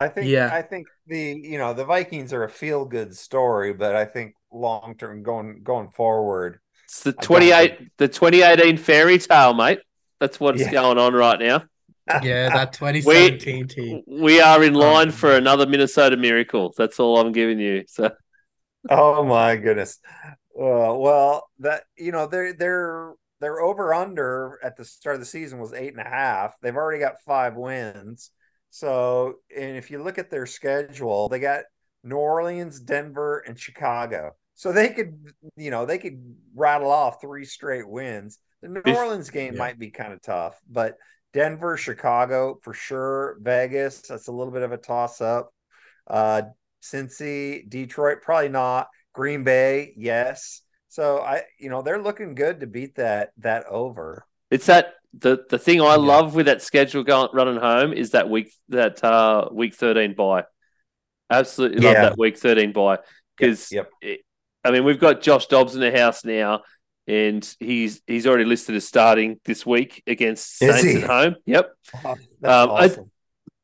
I think Yeah. I think the you know the Vikings are a feel good story, but I think long term going going forward, It's the don't 28, the 2018 fairy tale, mate. That's what's Yeah. going on right now. Yeah, that 2017 team. We are in line for another Minnesota miracle. That's all I'm giving you. So Oh my goodness. Uh, well, that you know they're they're they're over under at the start of the season was eight and a half. They've already got five wins. So, and if you look at their schedule, they got New Orleans, Denver, and Chicago. So they could, you know, they could rattle off three straight wins. The New Orleans game yeah. might be kind of tough, but Denver, Chicago for sure. Vegas, that's a little bit of a toss up. Uh, Cincy, Detroit, probably not. Green Bay, yes. So I, you know, they're looking good to beat that that over. it's that the the thing I Yeah. love with that schedule going running home is that week that uh week 13 bye. Absolutely love Yeah. that week 13 bye because Yep. I mean we've got Josh Dobbs in the house now and he's he's already listed as starting this week against Is Saints he? at home. Yep. Oh, that's Um, I-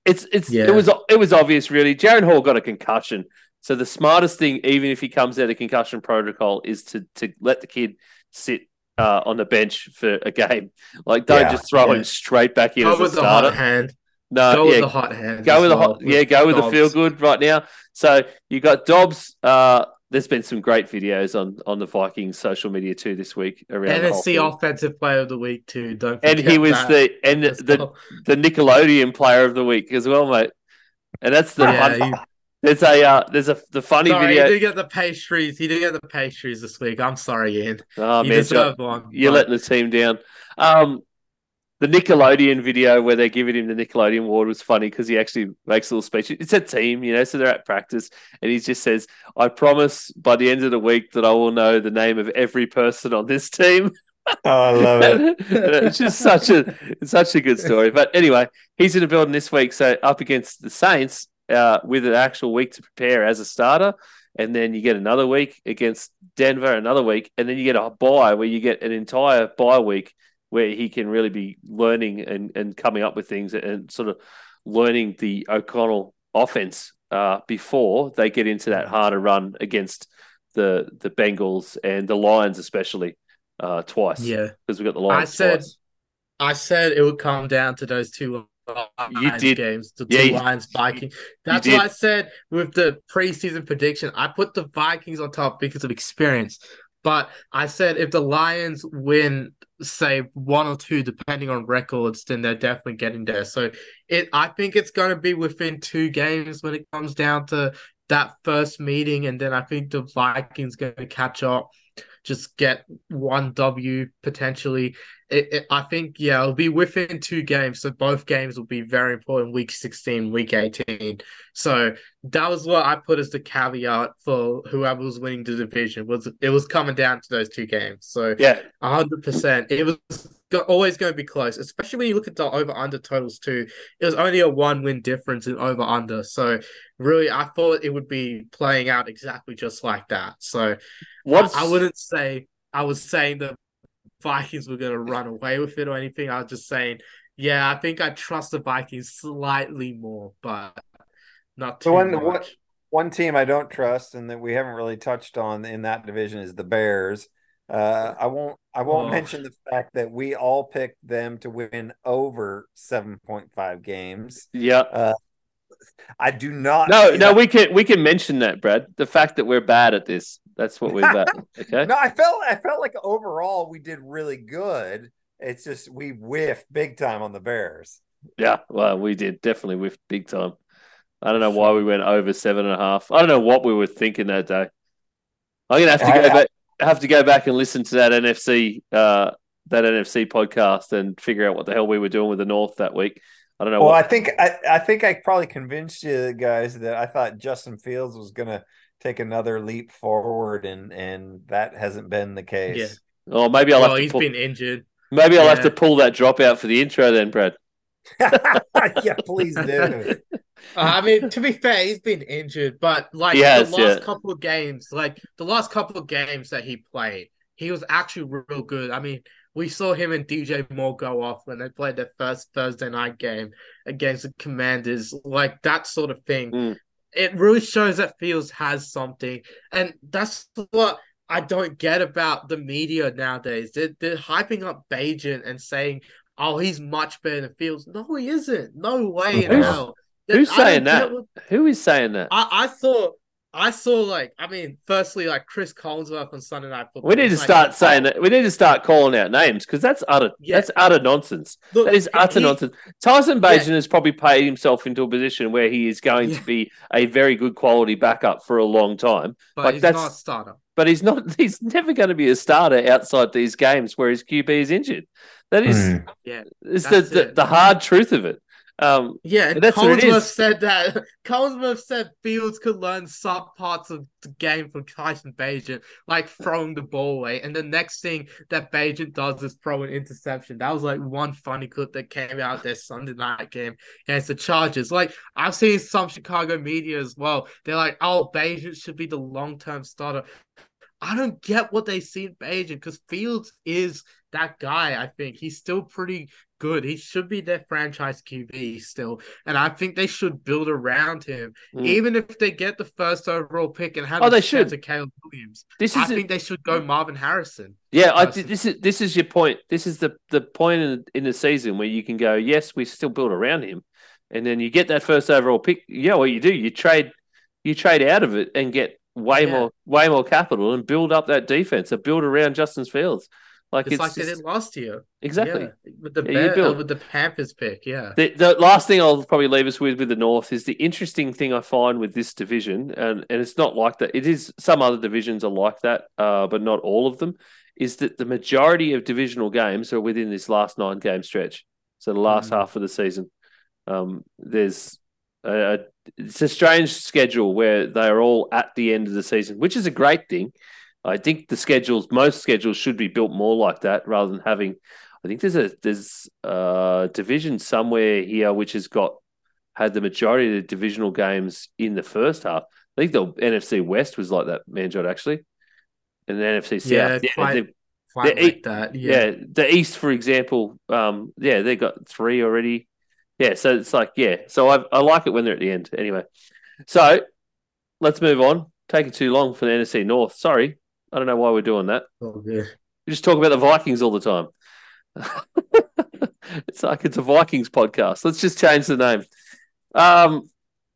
It's it's Yeah. it was it was obvious really. Jaren Hall got a concussion. So the smartest thing, even if he comes out of concussion protocol, is to to let the kid sit uh, on the bench for a game. Like don't Yeah. just throw Yeah. him straight back in Go as a with the hot hand. No, Go with the hot hand. go as with the well, hot, yeah, go with Dobbs. the feel good right now. So you got Dobbs. Uh, there's been some great videos on on the Vikings social media too this week around the whole NFC offensive player of the week too. Don't and he was that the and as the well. the Nickelodeon player of the week as well, mate. And that's the yeah, fun- you- there's a uh, there's a the funny sorry, video. he didn't get the pastries. He didn't get the pastries this week. I'm sorry, Ian. Oh you man, deserve one. you're but- letting the team down. Um, the Nickelodeon video where they're giving him the Nickelodeon award was funny because he actually makes a little speech. It's a team, you know, so they're at practice, and he just says, "I promise by the end of the week that I will know the name of every person on this team." Oh, I love it. it's just such a it's such a good story. But anyway, he's in the building this week, so up against the Saints uh, with an actual week to prepare as a starter, and then you get another week against Denver, another week, and then you get a bye where you get an entire bye week where he can really be learning and, and coming up with things and sort of learning the O'Connell offense uh, before they get into that harder run against the the Bengals and the Lions, especially uh, twice Yeah, because we got the Lions. I said- twice. I said it would come down to those two You did. games, the Yeah, two you- Lions Vikings. That's what I said with the preseason prediction. I put the Vikings on top because of experience. But I said if the Lions win, say one or two, depending on records, then they're definitely getting there. So it, I think it's going to be within two games when it comes down to that first meeting, and then I think the Vikings going to catch up, just get one W potentially. It, it, I think yeah, it'll be within two games, so both games will be very important. Week sixteen, week eighteen. So that was what I put as the caveat for whoever was winning the division. Was it was coming down to those two games. So Yeah, hundred percent, it was always going to be close, especially when you look at the over under totals too. It was only a one win difference in over under. So really, I thought it would be playing out exactly just like that. So what's I, I wouldn't say I was saying the Vikings were going to run away with it or anything. I was just saying, yeah, I think I trust the Vikings slightly more, but not too The one- much. what- One team I don't trust and that we haven't really touched on in that division is the Bears. Uh, I won't. I won't Oh. mention the fact that we all picked them to win over seven point five games. yeah. I do not. No, no, that- we can we can mention that, Brad. The fact that we're bad at this. That's what bad. at, Okay. No, I felt. I felt like overall we did really good. It's just we whiffed big time on the Bears. Yeah. Well, we did definitely whiff big time. I don't know why we went over seven and a half. I don't know what we were thinking that day. I'm gonna have to go I- back. Have to go back and listen to that NFC uh that NFC podcast and figure out what the hell we were doing with the North that week. I don't know Well, what. I think I, I think I probably convinced you guys that I thought Justin Fields was going to take another leap forward, and and that hasn't been the case. oh, maybe I'll well, have to he's pull, been injured. maybe I'll have to pull that drop out for the intro then, Brad. Yeah, please do. I mean, to be fair, he's been injured, but like has, the last yeah. couple of games, like the last couple of games that he played, he was actually real good. I mean, we saw him and DJ Moore go off when they played their first Thursday night game against the Commanders, like that sort of thing. Mm. It really shows that Fields has something, and that's what I don't get about the media nowadays. They're, they're hyping up Bagent and saying, "Oh, he's much better than Fields." No, he isn't. No way in Who's- hell. who's saying that? what- Who is saying that? I, I saw I saw like I mean, firstly, like Chris Collinsworth on Sunday Night Football. We need to like, start saying that. We need to start calling out names because that's utter. Yeah. That's utter nonsense. look, That is utter he- nonsense. Tyson Yeah. Has probably paid himself into a position where he is going Yeah. to be a very good quality backup for a long time. But like, he's that's- not a starter. But he's not. He's never going to be a starter outside these games where his QB is injured. That is, Hmm. Yeah, is the, that's the it. the hard truth of it. Um, Yeah, and That's Collinsworth said that Collinsworth said Fields could learn some parts of the game from Tyson Bagent, like throwing the ball away. And the next thing that Bagent does is throw an interception. That was like one funny clip that came out their Sunday night game against the Chargers. Like I've seen some Chicago media as well. They're like, "Oh, Bagent should be the long term starter." I don't get what they see in Bagent because Fields is that guy. I think he's still pretty good. He should be their franchise QB still, and I think they should build around him. Mm. Even if they get the first overall pick and have Oh, they should. at Caleb Williams, this is a- think they should go Marvin Harrison. Yeah, I, this is this is your point. This is the the point in, in the season where you can go, yes, we still build around him, and then you get that first overall pick. Yeah, what you do, you trade you trade out of it and get way Yeah. more way more capital and build up that defense. And build around Justin Fields. Like It's, it's, like they just- did last year. exactly. Yeah, with the Yeah, Bear, uh, with the Panthers pick. Yeah, The, the last thing I'll probably leave us with with the North is the interesting thing I find with this division, and, and it's not like that. It is some other divisions are like that, uh, but not all of them. Is that the majority of divisional games are within this last nine game stretch? So the last Mm. half of the season, um, there's a, a it's a strange schedule where they are all at the end of the season, which is a great thing. I think the schedules, most schedules, should be built more like that rather than having. I think there's a there's a division somewhere here which has got had the majority of the divisional games in the first half. I think the NFC West was like that, Manjot actually, and the NFC South. Yeah, quite- they- quite the- like that. yeah. Yeah, the East, for example, um, yeah, they got three already. Yeah, so it's like yeah, so I I like it when they're at the end. Anyway, so let's move on. Taking too long for the NFC North. Sorry, I don't know why we're doing that. Oh, yeah. We just talk about the Vikings all the time. it's like it's a Vikings podcast. Let's just change the name. Um,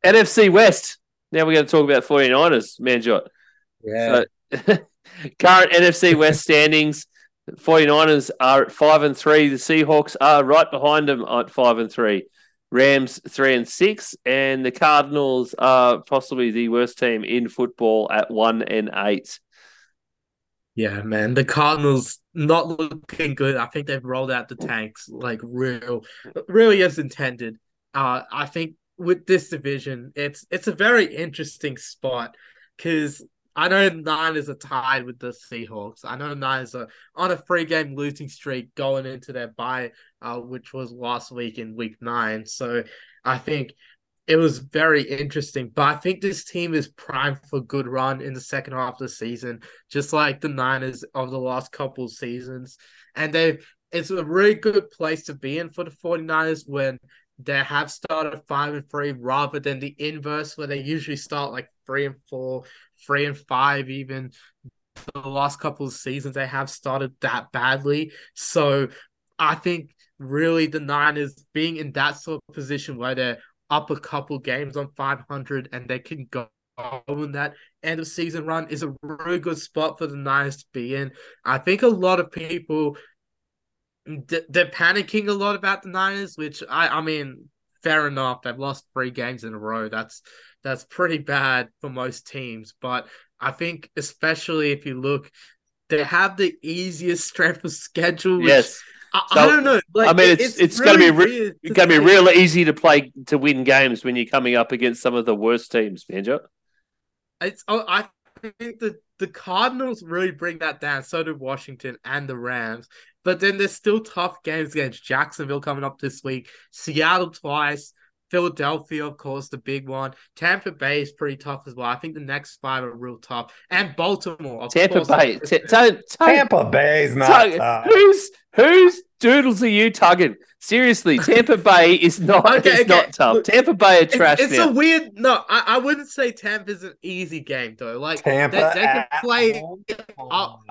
NFC West. Now we're going to talk about 49ers, Manjot. yeah. So, current NFC West standings 49ers are at 5 and 3. The Seahawks are right behind them at 5 and 3. Rams 3 and 6. And the Cardinals are possibly the worst team in football at 1 and 8. Yeah, man, the Cardinals not looking good. I think they've rolled out the tanks like real, really as intended. Uh, I think with this division, it's it's a very interesting spot because I know Niners are tied with the Seahawks. I know Niners are on a three game losing streak going into their bye, uh, which was last week in week nine. So I think it was very interesting. But I think this team is primed for a good run in the second half of the season, just like the Niners of the last couple seasons. And they it's a really good place to be in for the 49ers when they have started five and three rather than the inverse where they usually start like three and four, three and five, even the last couple of seasons they have started that badly. So I think really the Niners being in that sort of position where they're up a couple games on 500 and they can go in that end of season run is a really good spot for the Niners to be in. I think a lot of people th- they're panicking a lot about the Niners, which I I mean fair enough. They've lost three games in a row. That's that's pretty bad for most teams, but I think especially if you look they have the easiest strength of schedule. Yes. I, So, I don't know. Like, I mean, it- it's- it's gonna be re- It's going to be real easy to play to win games when you're coming up against some of the worst teams, Manjot. It's oh, I think the the Cardinals really bring that down. So did Washington and the Rams. But then there's still tough games against Jacksonville coming up this week, Seattle twice, Philadelphia, of course, the big one. Tampa Bay is pretty tough as well. I think the next five are real tough. And Baltimore. Tampa course, Bay. T- don't, Tampa Bay's not tough. Who's whose doodles are you tugging? Seriously, Tampa Bay is not okay, okay. not tough. Look, Tampa Bay are trash. It's, it's a weird. No, I, I wouldn't say Tampa's an easy game though. Like Tampa, they, they can play. Up.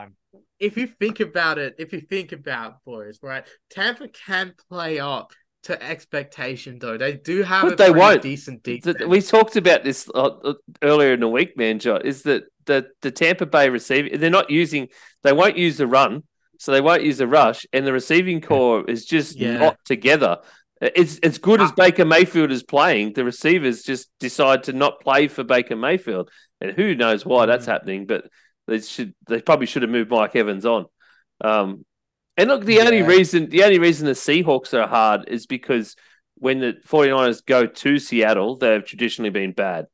If you think about it, if you think about boys, right? Tampa can play up to expectation though. They do have but a they won't. decent defense. We talked about this uh, uh, earlier in the week, man. John, is that the the Tampa Bay receiver? They're not using. They won't use the run, so they won't use the rush, and the receiving corps is just yeah. not together. It's as good as Baker Mayfield is playing. The receivers just decide to not play for Baker Mayfield, and who knows why that's mm. happening. But they should. They probably should have moved Mike Evans on. Um, and look, the yeah. only reason the only reason the Seahawks are hard is because when the 49ers go to Seattle, they've traditionally been bad.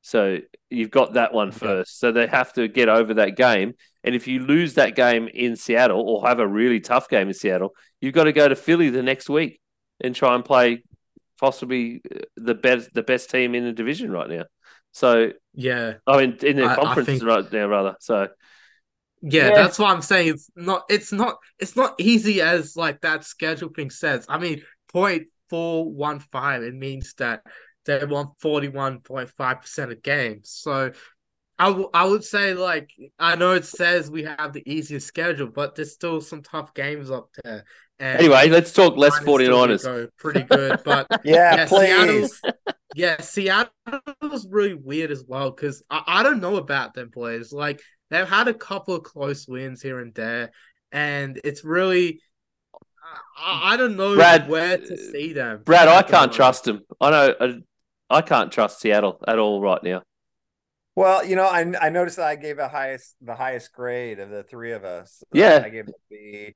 So you've got that one first. So they have to get over that game. And if you lose that game in Seattle or have a really tough game in Seattle, you've got to go to Philly the next week and try and play possibly uh, the best the best team in the division right now. So yeah, I mean in the conference think... right now rather. So yeah, yeah, that's what I'm saying. It's not it's not it's not easy as like that schedule thing says. I mean, point four one five, it means that they won 41.5% of games. So I, w- I would say like I know it says we have the easiest schedule, but there's still some tough games up there. And anyway, let's talk less 49ers. Pretty good, but yeah, yeah please. Seattle's, yeah, Seattle's really weird as well because I, I don't know about them players. Like They've had a couple of close wins here and there, and it's really I, I don't know Brad, where to see them. Brad, I, I can't know. trust them. I know I, I can't trust Seattle at all right now. Well, you know, I I noticed that I gave the highest the highest grade of the three of us. Yeah, I gave it B.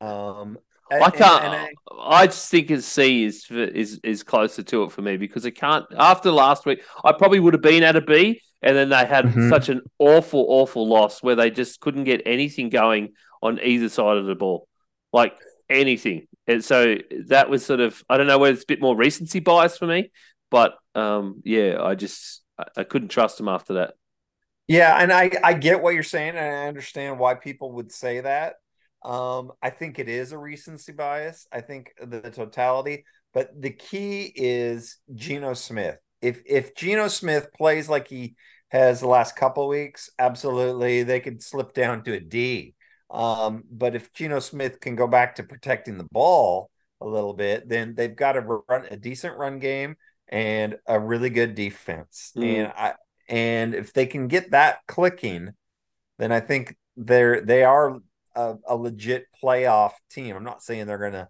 Um, I can't. And, and I, I, just think C is is is closer to it for me because it can't. After last week, I probably would have been at a B, and then they had mm-hmm. such an awful, awful loss where they just couldn't get anything going on either side of the ball, like anything. And so that was sort of I don't know whether it's a bit more recency bias for me, but um, yeah, I just I, I couldn't trust them after that. Yeah, and I I get what you're saying, and I understand why people would say that. Um, I think it is a recency bias. I think the, the totality, but the key is Geno Smith. If if Geno Smith plays like he has the last couple weeks, absolutely they could slip down to a D. Um, but if Geno Smith can go back to protecting the ball a little bit, then they've got to run a decent run game and a really good defense. Mm. And I and if they can get that clicking, then I think they're they are a, a legit playoff team. I'm not saying they're going to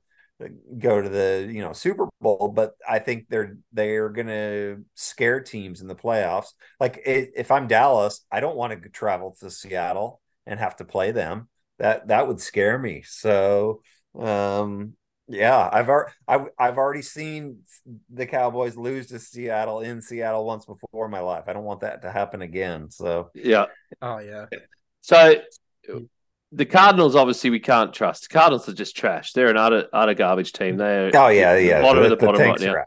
go to the you know Super Bowl, but I think they're they're gonna scare teams in the playoffs. Like if I'm Dallas, I don't want to travel to Seattle and have to play them. That that would scare me. So um yeah, I've already I've, I've already seen the Cowboys lose to Seattle in Seattle once before in my life. I don't want that to happen again. So yeah. Oh yeah. So the Cardinals, obviously, we can't trust. The Cardinals are just trash. They're an utter, utter garbage team. They're oh yeah, yeah, bottom the, of the, the bottom right now.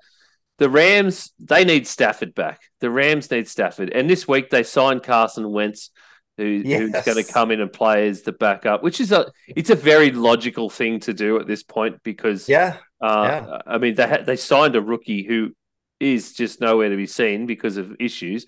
The Rams, they need Stafford back. The Rams need Stafford, and this week they signed Carson Wentz, who, yes. who's going to come in and play as the backup, which is a it's a very logical thing to do at this point because yeah, uh, yeah. I mean they ha- they signed a rookie who is just nowhere to be seen because of issues.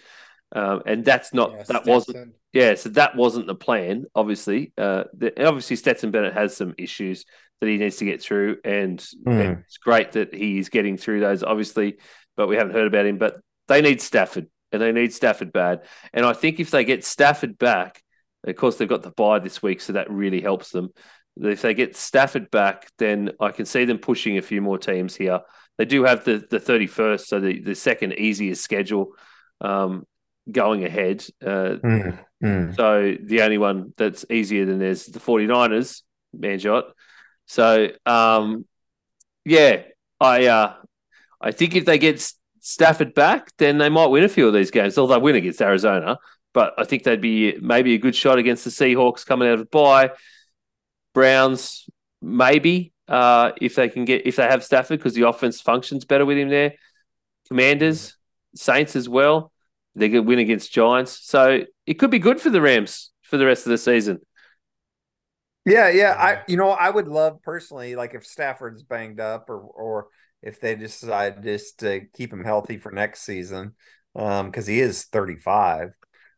Um, and that's not yeah, that wasn't yeah so that wasn't the plan obviously. Uh, the, obviously Stetson Bennett has some issues that he needs to get through and, mm. and, it's great that he's getting through those obviously but we haven't heard about him. But they need Stafford and they need Stafford bad. And I think if they get Stafford back of course they've got the bye this week so that really helps them. If they get Stafford back then I can see them pushing a few more teams here. They do have the the 31st so the, the second easiest schedule. Um, going ahead. Uh, mm, mm. So the only one that's easier than there's the 49ers, Manjot. So um, yeah, I uh, I think if they get Stafford back, then they might win a few of these games. Although win against Arizona, but I think they'd be maybe a good shot against the Seahawks coming out of the bye. Browns, maybe uh, if they can get if they have Stafford because the offense functions better with him there. Commanders, Saints as well. They could win against Giants, so it could be good for the Rams for the rest of the season. Yeah, yeah. I you know I would love personally like if Stafford's banged up or or if they decide just to keep him healthy for next season um because he is 35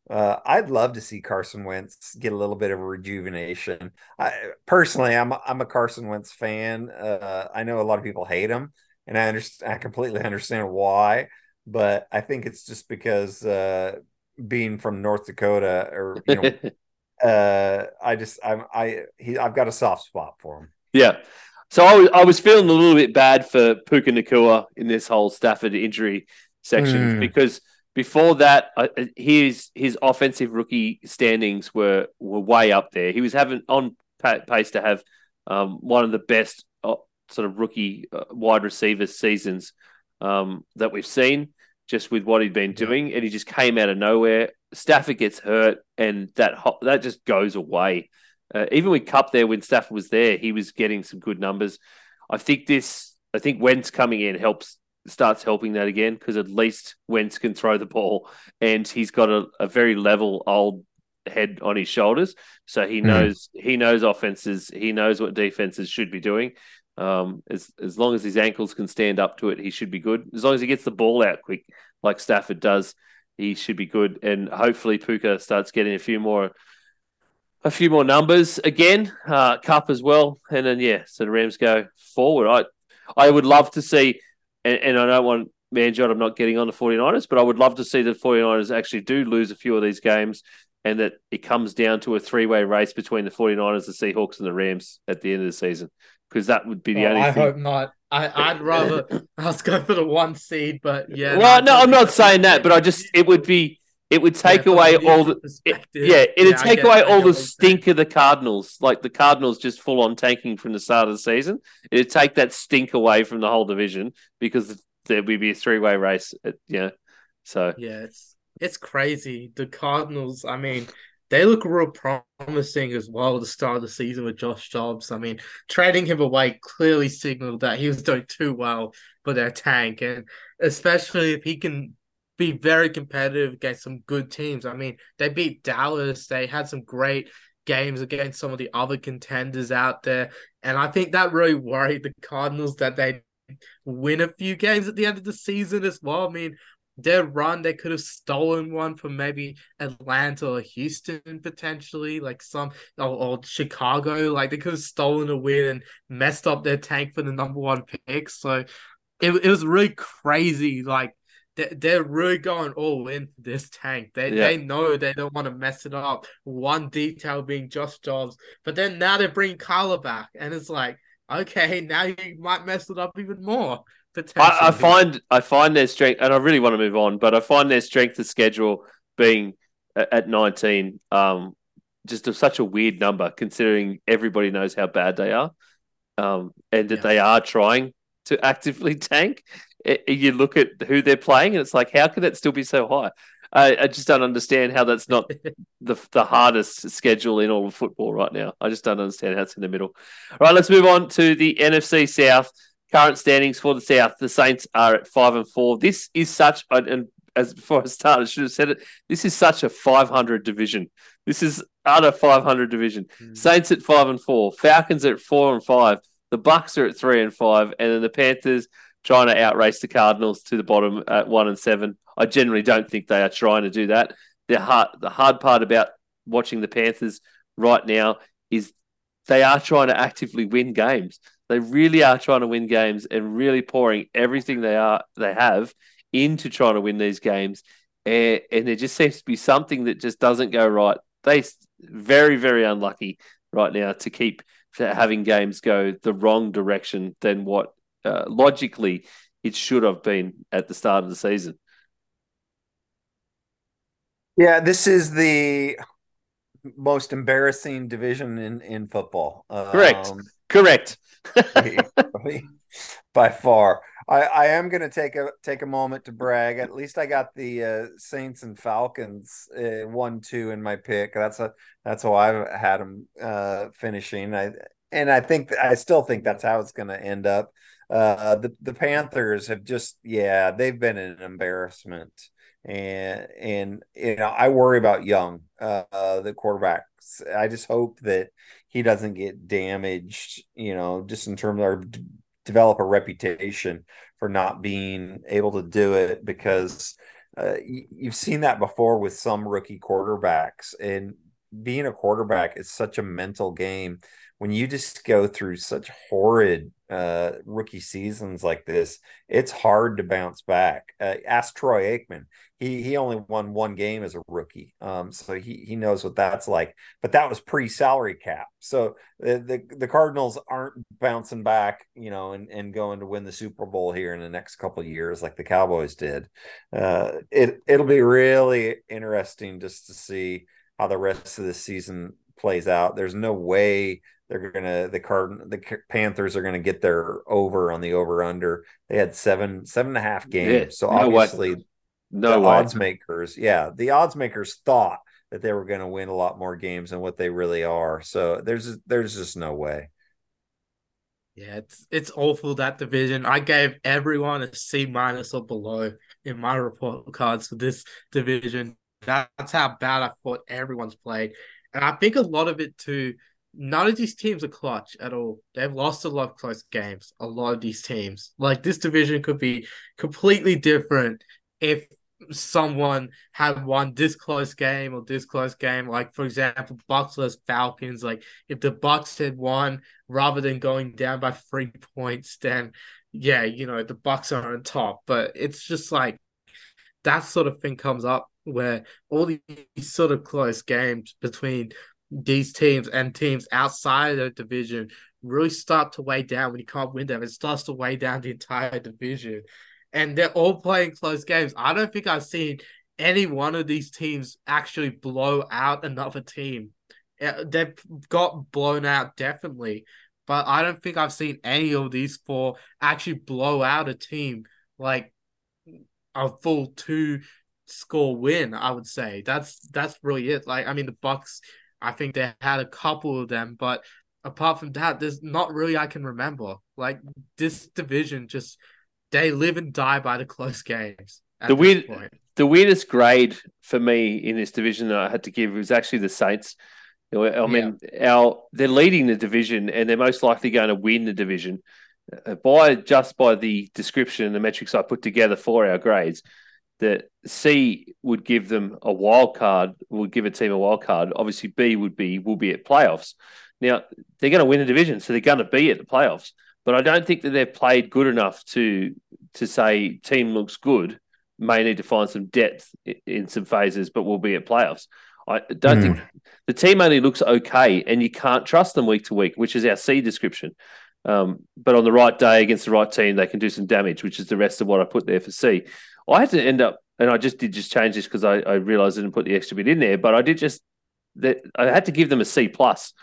uh, I'd love to see Carson Wentz get a little bit of a rejuvenation. I personally, I'm I'm a Carson Wentz fan. Uh, I know a lot of people hate him, and I understand. I completely understand why, but I think it's just because uh, being from North Dakota, or you know, uh, I just I'm I he I've got a soft spot for him. Yeah. So I was, I was feeling a little bit bad for Puka Nacua in this whole Stafford injury section mm. because before that, uh, his his offensive rookie standings were were way up there. He was having on pace to have um, one of the best uh, sort of rookie uh, wide receiver seasons um, that we've seen, just with what he'd been doing, and he just came out of nowhere. Stafford gets hurt, and that that just goes away. Uh, even with Kupp there, when Stafford was there, he was getting some good numbers. I think this, I think Wentz coming in helps starts helping that again because at least Wentz can throw the ball and he's got a, a very level old head on his shoulders, so he mm. knows he knows offenses, he knows what defenses should be doing. Um, as as long as his ankles can stand up to it, he should be good. As long as he gets the ball out quick, like Stafford does, he should be good. And hopefully, Puka starts getting a few more a few more numbers again, uh, Kupp as well, and then yeah, so the Rams go forward. I I would love to see and, and I don't want Manjot, I'm not getting on the 49ers, but I would love to see the 49ers actually do lose a few of these games and that it comes down to a three way race between the 49ers, the Seahawks, and the Rams at the end of the season. Because that would be the oh, only I thing. hope not. I, would rather us go for the one seed, but yeah. Well, no, I'm not saying that, but I just it would be it would take yeah, away all the it, yeah it'd yeah, take away all the stink of the Cardinals, like the Cardinals just full on tanking from the start of the season. It'd take that stink away from the whole division because there would be a three way race. yeah, so yeah, it's it's crazy. The Cardinals, I mean, they look real promising as well to start the season with Josh Dobbs. I mean, trading him away clearly signaled that he was doing too well for their tank, and especially if he can be very competitive against some good teams. I mean, they beat Dallas. They had some great games against some of the other contenders out there. And I think that really worried the Cardinals that they win a few games at the end of the season as well. I mean, their run, they could have stolen one from maybe Atlanta or Houston potentially, like some or, or, Chicago. Like they could have stolen a win and messed up their tank for the number one pick. So it, it was really crazy. Like they, they're really going all in for this tank. They yeah. they know they don't want to mess it up. One detail being Josh Dobbs, but then now they bring Kyler back, and it's like, okay, now you might mess it up even more. I, I, find I find their strength, and I really want to move on, but I find their strength of schedule being at 19 um, just such a weird number, considering everybody knows how bad they are, um, and that yeah. they are trying to actively tank you look at who they're playing, and it's like, how can that still be so high? I, I just don't understand how that's not the the hardest schedule in all of football right now. I just don't understand how it's in the middle. All right, let's move on to the NFC South. Current standings for the South: the Saints are at five and four. This is such, and as before I started, I should have said it. This is such a 500 division. This is utter 500 division. Mm. Saints at five and four. Falcons at four and five. The Bucs are at three and five, and then the Panthers trying to outrace the Cardinals to the bottom at one and seven. I generally don't think they are trying to do that. The hard, the hard part about watching the Panthers right now is they are trying to actively win games. They really are trying to win games and really pouring everything they are they have into trying to win these games. And, and there just seems to be something that just doesn't go right. They very very unlucky right now to keep having games go the wrong direction than what uh, logically it should have been at the start of the season. Yeah, this is the most embarrassing division in in football. Correct. Um, Correct. by far. I, I am going to take a take a moment to brag. At least I got the uh, Saints and Falcons uh, one two in my pick. That's a that's how I've had them uh, finishing. I and I think I still think that's how it's going to end up. Uh, the the Panthers have just yeah they've been an embarrassment, and and you know I worry about Young, uh, the quarterbacks. I just hope that he doesn't get damaged, you know, just in terms of develop a reputation for not being able to do it because uh, you've seen that before with some rookie quarterbacks and being a quarterback is such a mental game when you just go through such horrid uh, rookie seasons like this, it's hard to bounce back. Uh, ask Troy Aikman. He he only won one game as a rookie, um, so he he knows what that's like. But that was pre salary cap, so the, the, the Cardinals aren't bouncing back, you know, and and going to win the Super Bowl here in the next couple years like the Cowboys did. Uh, it it'll be really interesting just to see how the rest of the season plays out. There's no way they're gonna the card the Panthers are gonna get their over on the over under. They had seven seven and a half games, yeah, so no obviously way. no the odds makers, yeah, the odds makers thought that they were going to win a lot more games than what they really are. So there's there's just no way. Yeah, it's it's awful that division. I gave everyone a C minus or below in my report cards for this division. That's how bad I thought everyone's played. And I think a lot of it too none of these teams are clutch at all. They've lost a lot of close games. A lot of these teams, like this division, could be completely different if someone had won this close game or this close game. Like for example, Bucs versus Falcons. Like if the Bucs had won rather than going down by three points, then yeah, you know the Bucs are on top. But it's just like that sort of thing comes up where all these sort of close games between these teams and teams outside of the division really start to weigh down when you can't win them. It starts to weigh down the entire division. And they're all playing close games. I don't think I've seen any one of these teams actually blow out another team. Uh, they've got blown out definitely, but I don't think I've seen any of these four actually blow out a team like a full two score win. I would say that's that's really it. Like I mean, the Bucs I think they had a couple of them, but apart from that, there's not really I can remember. Like this division, just they live and die by the close games. The weird, point. the weirdest grade for me in this division that I had to give was actually the Saints. I mean, yeah. our they're leading the division and they're most likely going to win the division uh, by just by the description and the metrics I put together for our grades that C would give them a wild card, would give a team a wild card. Obviously, B would be will be at playoffs. Now they're going to win a division, so they're going to be at the playoffs. But I don't think that they've played good enough to to say team looks good. May need to find some depth in some phases, but we'll be at playoffs. I don't mm. think the team only looks okay, and you can't trust them week to week, which is our C description. Um, but on the right day against the right team, they can do some damage, which is the rest of what I put there for C. I had to end up, and I just did just change this because I, I realized I didn't put the extra bit in there, but I did just that I had to give them a C plus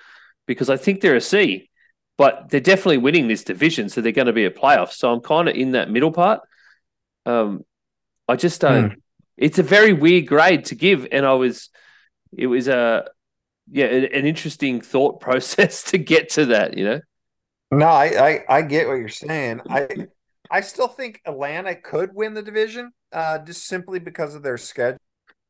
because I think they're a C, but they're definitely winning this division, so they're going to be a playoff. So I'm kind of in that middle part. Um, I just don't. Mm. It's a very weird grade to give, and I was, it was a, yeah, an interesting thought process to get to that. You know. No, I, I, I get what you're saying. I I still think Atlanta could win the division, uh, just simply because of their schedule.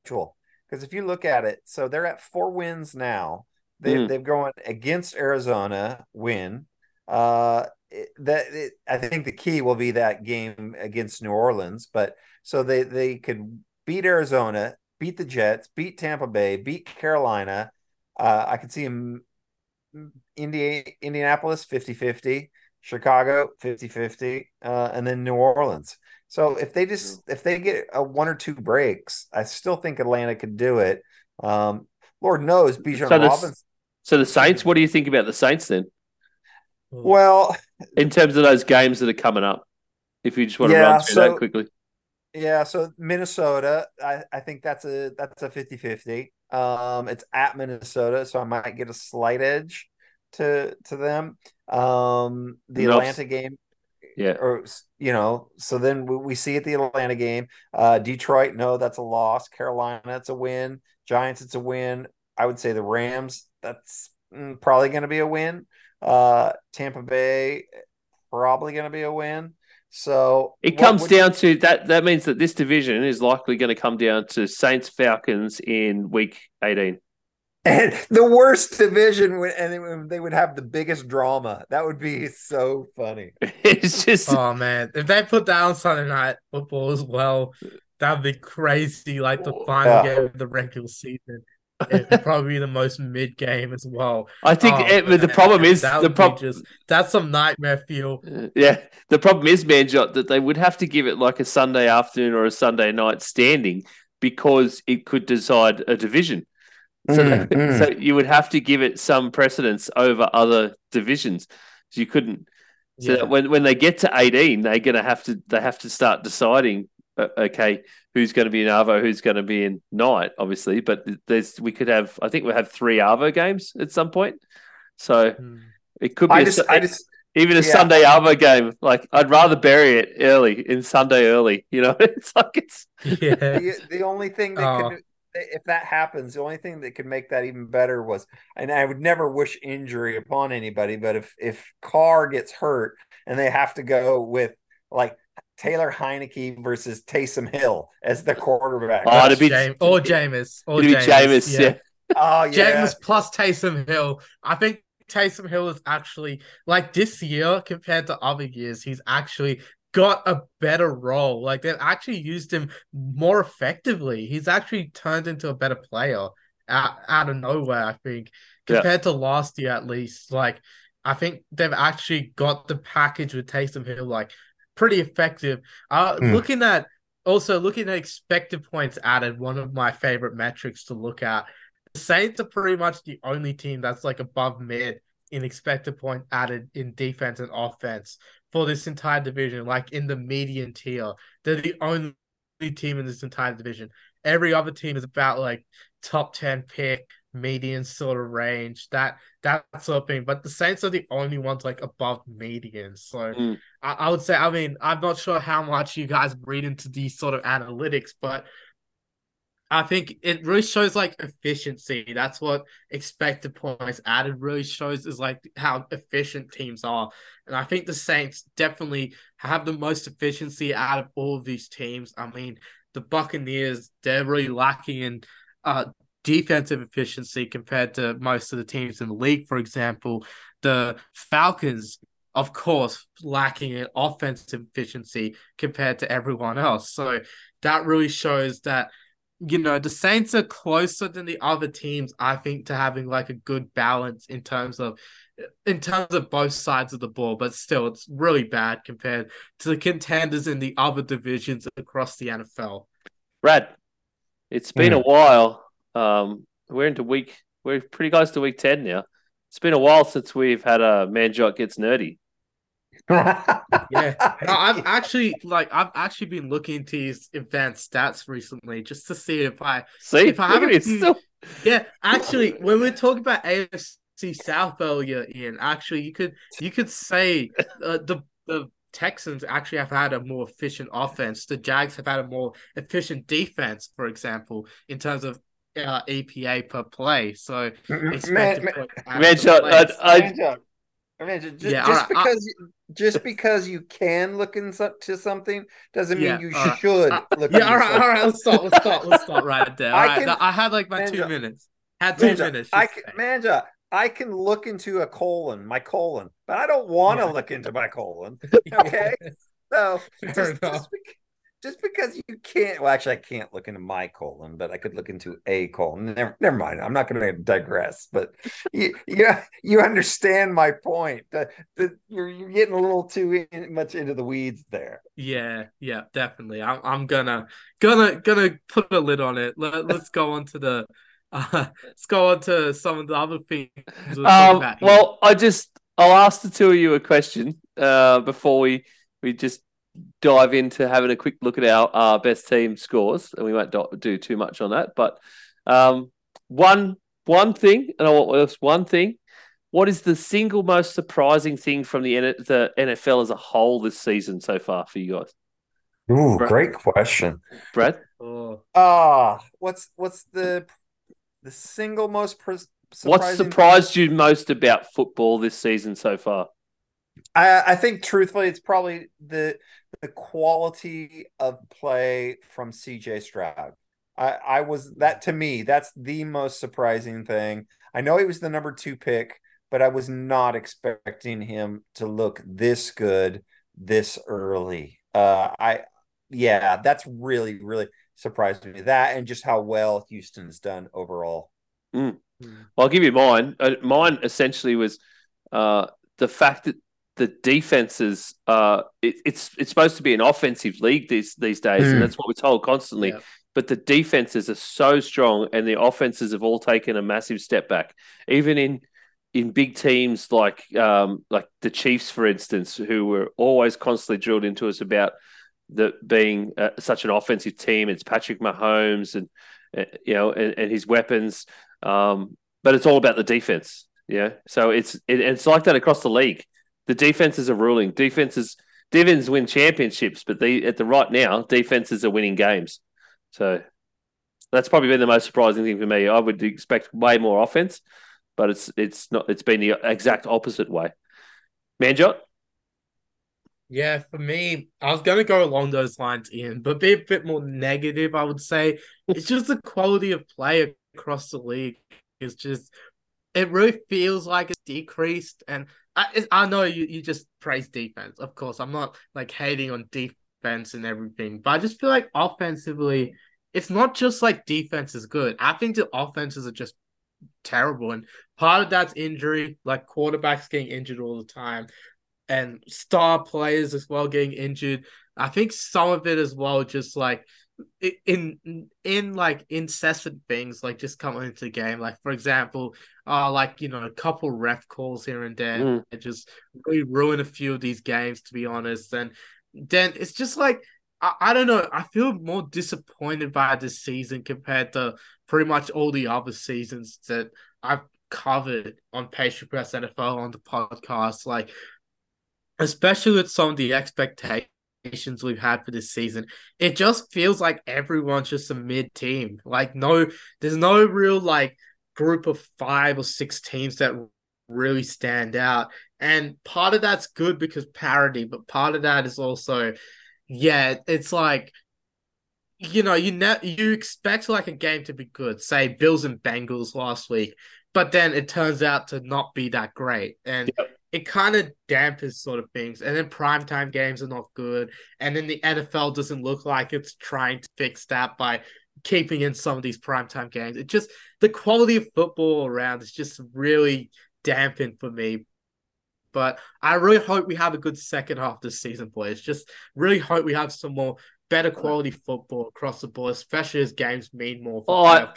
Because if you look at it, so they're at four wins now. They, mm. They've gone against Arizona, win. Uh, that it, I think the key will be that game against New Orleans. But so they they could beat Arizona, beat the Jets, beat Tampa Bay, beat Carolina. Uh, I could see them Indi- Indianapolis 50 50 Chicago 50-50 uh, and then New Orleans. So if they just if they get a one or two breaks, I still think Atlanta could do it. Um, Lord knows Bijan so Robinson. So the Saints, what do you think about the Saints then? Well, in terms of those games that are coming up, if you just want to yeah, run through so, that quickly. Yeah, so Minnesota, I, I think that's a that's a 50-50. Um, it's at Minnesota, so I might get a slight edge to to them. Um, the Atlanta game, yeah, or you know, so then we, we see at the Atlanta game, uh, Detroit, no, that's a loss. Carolina, it's a win. Giants, it's a win. I would say the Rams, that's mm, probably going to be a win. Uh, Tampa Bay, probably going to be a win. So it comes down you... to that. That means that this division is likely going to come down to Saints Falcons in week eighteen. And the worst division, would, and they would have the biggest drama. That would be so funny. It's just, oh man, if they put down Sunday night football as well, that'd be crazy. Like the final yeah. game of the regular season. It'd probably be the most mid game as well. I think oh, it, the problem is the problem. That's some nightmare feel. Uh, yeah, the problem is, Manjot, that they would have to give it like a Sunday afternoon or a Sunday night standing because it could decide a division. So, mm, mm. so you would have to give it some precedence over other divisions. So you couldn't. So yeah. when when they get to eighteen, they're going to have to they have to start deciding. Uh, okay, who's going to be in Arvo, who's going to be in Night, obviously. But there's we could have I think we have three Arvo games at some point. So mm. it could be. I just, a, I just, even a yeah. Sunday Arvo game. Like I'd rather bury it early in Sunday early. You know, it's like it's yeah. the, the only thing that oh. could if that happens, the only thing that could make that even better was, and I would never wish injury upon anybody, but if if Carr gets hurt and they have to go with like Taylor Heinicke versus Taysom Hill as the quarterback, oh, to be James, or Jameis, or Jameis, Jameis, yeah. yeah. Oh yeah, Jameis plus Taysom Hill. I think Taysom Hill is actually like this year compared to other years. He's actually got a better role. Like they've actually used him more effectively. He's actually turned into a better player out, out of nowhere, I think, compared yeah. to last year at least. Like I think they've actually got the package with Taysom Hill like pretty effective. Uh mm. looking at also looking at expected points added, one of my favorite metrics to look at. The Saints are pretty much the only team that's like above mid in expected point added in defense and offense for this entire division, like in the median tier. They're the only team in this entire division. Every other team is about like top 10 pick, median sort of range, that that sort of thing. But the Saints are the only ones like above median. So mm. I, I would say, I mean, I'm not sure how much you guys read into these sort of analytics, but I think it really shows like efficiency. That's what expected points added really shows is like how efficient teams are. And I think the Saints definitely have the most efficiency out of all of these teams. I mean, the Buccaneers, they're really lacking in uh, defensive efficiency compared to most of the teams in the league, for example. The Falcons, of course, lacking in offensive efficiency compared to everyone else. So that really shows that you know, the Saints are closer than the other teams, I think, to having like a good balance in terms of in terms of both sides of the ball, but still it's really bad compared to the contenders in the other divisions across the NFL. Brad, it's been mm. a while. Um, we're into week we're pretty close to week ten now. It's been a while since we've had a Manjot gets nerdy yeah, no, I've actually like I've actually been looking into these advanced stats recently just to see if I see if I have a few, still... yeah. Actually, when we are talking about AFC South earlier, Ian, actually you could you could say uh, the the Texans actually have had a more efficient offense. The Jags have had a more efficient defense, for example, in terms of uh, EPA per play. So, man, man, man, I, I, I mean, just, yeah, just right. because I, just because you can look into something doesn't mean yeah, you right. should uh, look. Yeah, all right, all right. Let's stop. Let's stop. Let's stop right there. I right, can, I had like my Manja, two minutes. Had two Manja, minutes. I can, Manja, I can look into a colon, my colon, but I don't want to yeah. look into my colon. Okay, so just, just, just because you can't well actually i can't look into my colon but i could look into a colon. Never, never mind. I'm not going to digress but you, you you understand my point that you're, you're getting a little too in, much into the weeds there. Yeah yeah definitely. I'm, I'm gonna gonna gonna put a lid on it. Let, us go on to the uh, let's go on to some of the other things um, well i just i'll ask the two of you a question uh, before we we just dive into having a quick look at our uh, best team scores, and we won't do too much on that. But um, one one thing, and I want one thing. What is the single most surprising thing from the the NFL as a whole this season so far for you guys? Ooh, Brad? great question, Brad. Oh, uh, what's what's the the single most What surprised thing? you most about football this season so far? I, I think truthfully, it's probably the the quality of play from CJ Stroud. I, I was that to me, that's the most surprising thing. I know he was the number two pick, but I was not expecting him to look this good this early. Uh, I yeah, that's really really surprised me. That and just how well Houston's done overall. Mm. Well, I'll give you mine. Uh, mine essentially was uh, the fact that the defenses uh it, it's it's supposed to be an offensive league these these days, mm. and that's what we're told constantly. Yeah. But the defenses are so strong, and the offenses have all taken a massive step back. Even in in big teams like um, like the Chiefs, for instance, who were always constantly drilled into us about the being uh, such an offensive team. It's Patrick Mahomes and uh, you know and, and his weapons, um, but it's all about the defense. Yeah, so it's it, it's like that across the league. The defenses are ruling. Defenses defenses win championships, but they at the right now defenses are winning games. So that's probably been the most surprising thing for me. I would expect way more offense, but it's it's not. It's been the exact opposite way. Manjot. Yeah, for me, I was gonna go along those lines, Ian, but be a bit more negative. I would say it's just the quality of play across the league is just. It really feels like it's decreased, and I, I know you, you just praise defense. Of course, I'm not like hating on defense defense and everything. But I just feel like offensively, it's not just like defense is good. I think the offenses are just terrible. And part of that's injury, like quarterbacks getting injured all the time, and star players as well getting injured. I think some of it as well, just like in in like incessant things like just coming into the game like for example uh like you know a couple ref calls here and there mm. just really ruin a few of these games to be honest and then it's just like I, I don't know. I feel more disappointed by this season compared to pretty much all the other seasons that I've covered on Patient Press NFL on the podcast. Like, especially with some of the expectations we've had for this season, it just feels like everyone's just a mid team. Like, no, there's no real like group of five or six teams that really stand out. And part of that's good because parody, but part of that is also, yeah, it's like, you know, you ne- you expect like a game to be good, say Bills and Bengals last week, but then it turns out to not be that great. And yep. It kind of dampens sort of things. And then primetime games are not good. And then the NFL doesn't look like it's trying to fix that by keeping in some of these primetime games. It just the quality of football around is just really dampened for me but I really hope we have a good second half this season, boys. Just really hope we have some more better quality football across the board, especially as games mean more for oh, I,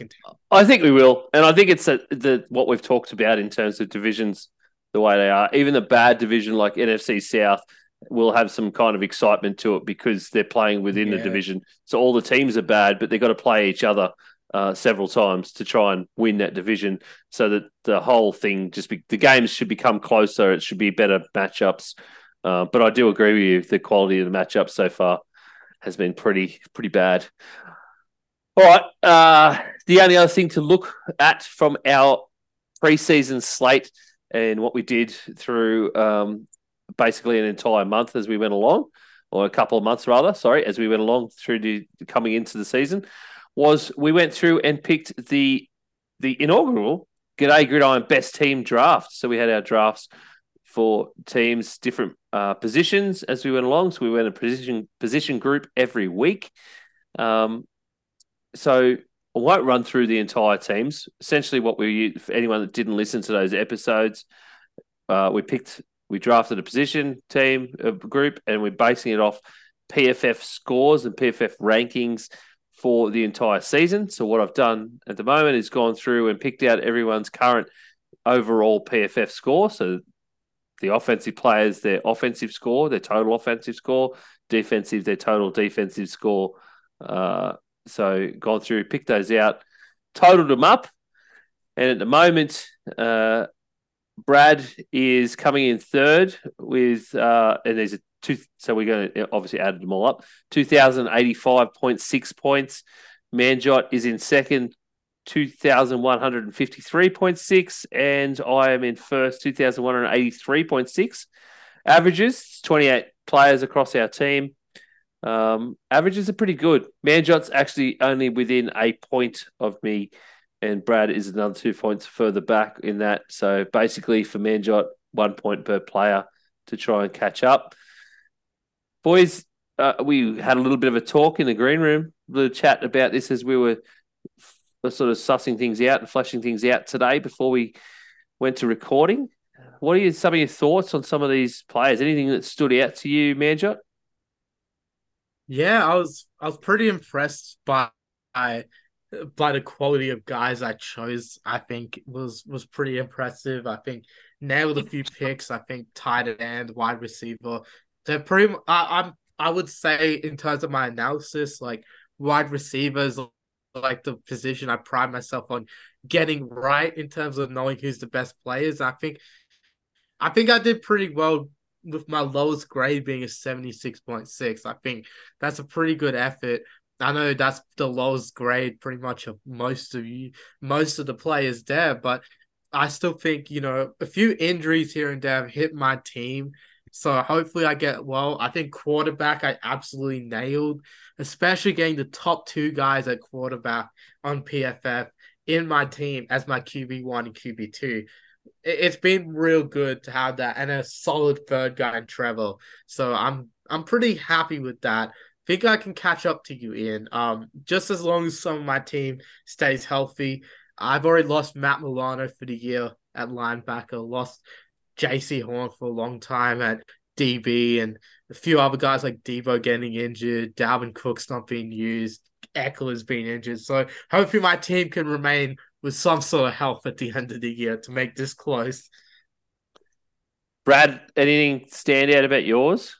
I, think we will, and I think it's a, the what we've talked about in terms of divisions, the way they are. Even the bad division like NFC South will have some kind of excitement to it because they're playing within yeah. the division. So all the teams are bad, but they've got to play each other uh, several times to try and win that division, so that the whole thing just be, the games should become closer. It should be better matchups. Uh, but I do agree with you. The quality of the matchups so far has been pretty pretty bad. All right. Uh, the only other thing to look at from our preseason slate and what we did through um, basically an entire month as we went along, or a couple of months rather, sorry, as we went along through the coming into the season, was we went through and picked the the inaugural G'day Gridiron Best Team draft. So we had our drafts for teams, different uh, positions as we went along. So we went a position position group every week. Um, so I won't run through the entire teams. Essentially, what we for anyone that didn't listen to those episodes, uh, we picked we drafted a position team a group, and we're basing it off PFF scores and PFF rankings for the entire season. So what I've done at the moment is gone through and picked out everyone's current overall PFF score. So the offensive players, their offensive score, their total offensive score, defensive, their total defensive score. Uh, so gone through, picked those out, totaled them up, and at the moment, uh, Brad is coming in third with, uh, and there's a two. So we're going to obviously add them all up. Two thousand eighty-five point six points. Manjot is in second, two thousand one hundred and I am in first, two thousand one hundred eighty-three point six. averages, 28 players across our team. Um, averages are pretty good. Manjot's actually only within a point of me, and Brad is another two points further back in that. So basically, for Manjot, one point per player to try and catch up. Boys, uh, we had a little bit of a talk in the green room, a little chat about this as we were f- sort of sussing things out and fleshing things out today before we went to recording. What are some of your thoughts on some of these players? Anything that stood out to you, Manjot? Yeah, I was I was pretty impressed by by the quality of guys I chose. I think was was pretty impressive. I think nailed a few picks. I think tight end, wide receiver. They're pretty. I, I'm I would say in terms of my analysis, like wide receivers, like the position I pride myself on getting right in terms of knowing who's the best players. I think I think I did pretty well with my lowest grade being a 76.6. I think that's a pretty good effort. I know that's the lowest grade pretty much of most of you most of the players there, but I still think, you know, a few injuries here and there have hit my team. So hopefully I get well. I think quarterback I absolutely nailed, especially getting the top two guys at quarterback on PFF in my team as my QB1 and QB2 it's been real good to have that and a solid third guy in Trevor. So I'm I'm pretty happy with that. Think I can catch up to you, Ian. Um, just as long as some of my team stays healthy. I've already lost Matt Milano for the year at linebacker, lost Jaycee Horn for a long time at DB, and a few other guys like Devo getting injured, Dalvin Cook's not being used, Ekeler's being injured. So hopefully my team can remain with some sort of help at the end of the year to make this close. Brad, anything stand out about yours?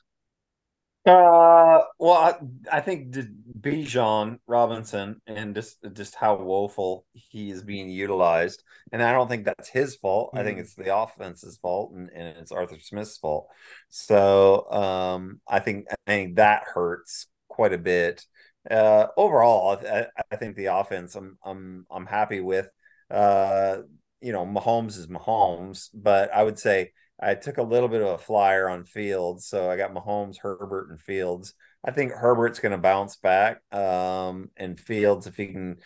Uh, well, I, I think Bijan Robinson and just just how woeful he is being utilized, and I don't think that's his fault. Mm-hmm. I think mm. it's the offense's fault, and, and it's Arthur Smith's fault. So, um, I think I think that hurts quite a bit. Uh, overall, I, I think the offense I'm I'm I'm happy with. Uh, you know, Mahomes is Mahomes, but I would say I took a little bit of a flyer on Fields, so I got Mahomes, Herbert, and Fields. I think Herbert's going to bounce back, um, and Fields, if he can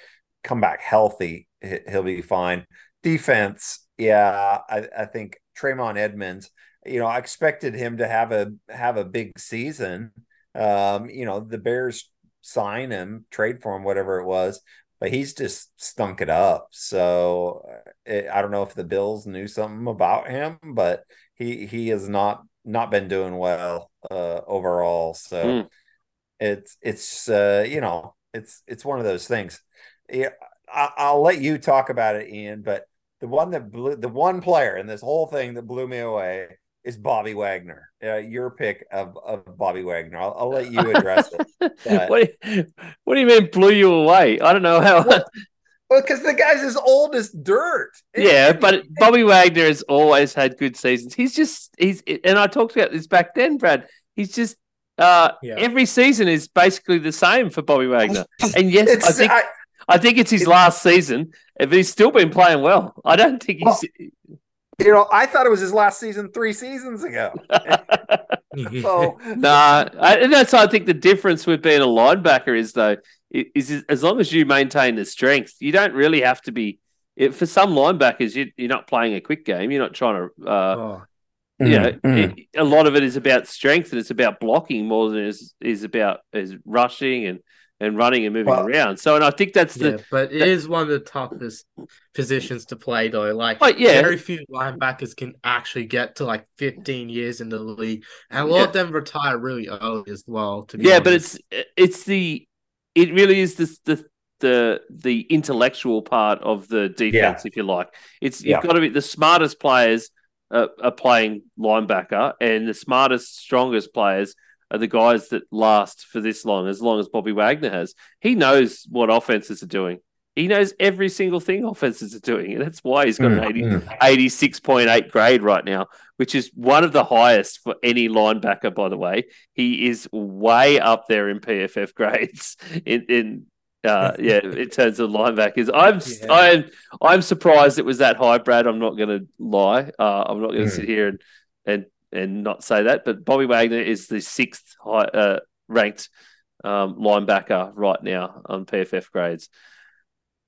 come back healthy, he'll be fine. Defense, yeah, I, I think Tremaine Edmunds. You know, I expected him to have a have a big season. Um, you know, the Bears sign him, trade for him, whatever it was but he's just stunk it up. So it, I don't know if the Bills knew something about him, but he he has not not been doing well uh, overall. So mm. it's it's uh, you know it's it's one of those things. Yeah, I, I'll let you talk about it, Ian. But the one that blew the one player in this whole thing that blew me away is Bobby Wagner. Uh, your pick of, of Bobby Wagner. I'll, I'll let you address it. what, do you, what do you mean blew you away? I don't know how. Well, because the guy's as old as dirt. Yeah, but Bobby Wagner has always had good seasons. He's just he's and I talked about this back then, Brad. He's just uh yeah. every season is basically the same for Bobby Wagner. And yes, it's, I think I, I, think it's his last season, but he's still been playing well. I don't think he's well, you know, I thought it was his last season three seasons ago. so, nah, I, and that's I think the difference with being a linebacker is though is, is as long as you maintain the strength, you don't really have to be. It, for some linebackers, you, you're not playing a quick game. You're not trying to. Uh, oh. You know, mm, it, a lot of it is about strength and it's about blocking more than it is is about is rushing and and running and moving well, around. So, and I think that's the. Yeah, but it that, is one of the toughest positions to play, though. Like, oh, yeah. very few linebackers can actually get to like 15 years in the league, and a lot yeah. of them retire really early as well. To yeah, honest. but it's it's the it really is the the the the intellectual part of the defense, yeah. if you like. It's you've got to be the smartest players are, are playing linebacker, and the smartest, strongest players are the guys that last for this long, as long as Bobby Wagner has. He knows what offenses are doing. He knows every single thing offenses are doing. And that's why he's got mm, an 80, mm. 86.8 grade right now, which is one of the highest for any linebacker, by the way. He is way up there in PFF grades in, in uh, yeah, in terms of linebackers. I'm yeah. I'm I'm surprised it was that high, Brad. I'm not going to lie. Uh, I'm not going to mm. sit here and and and not say that, but Bobby Wagner is the sixth high, uh, ranked um, linebacker right now on PFF grades.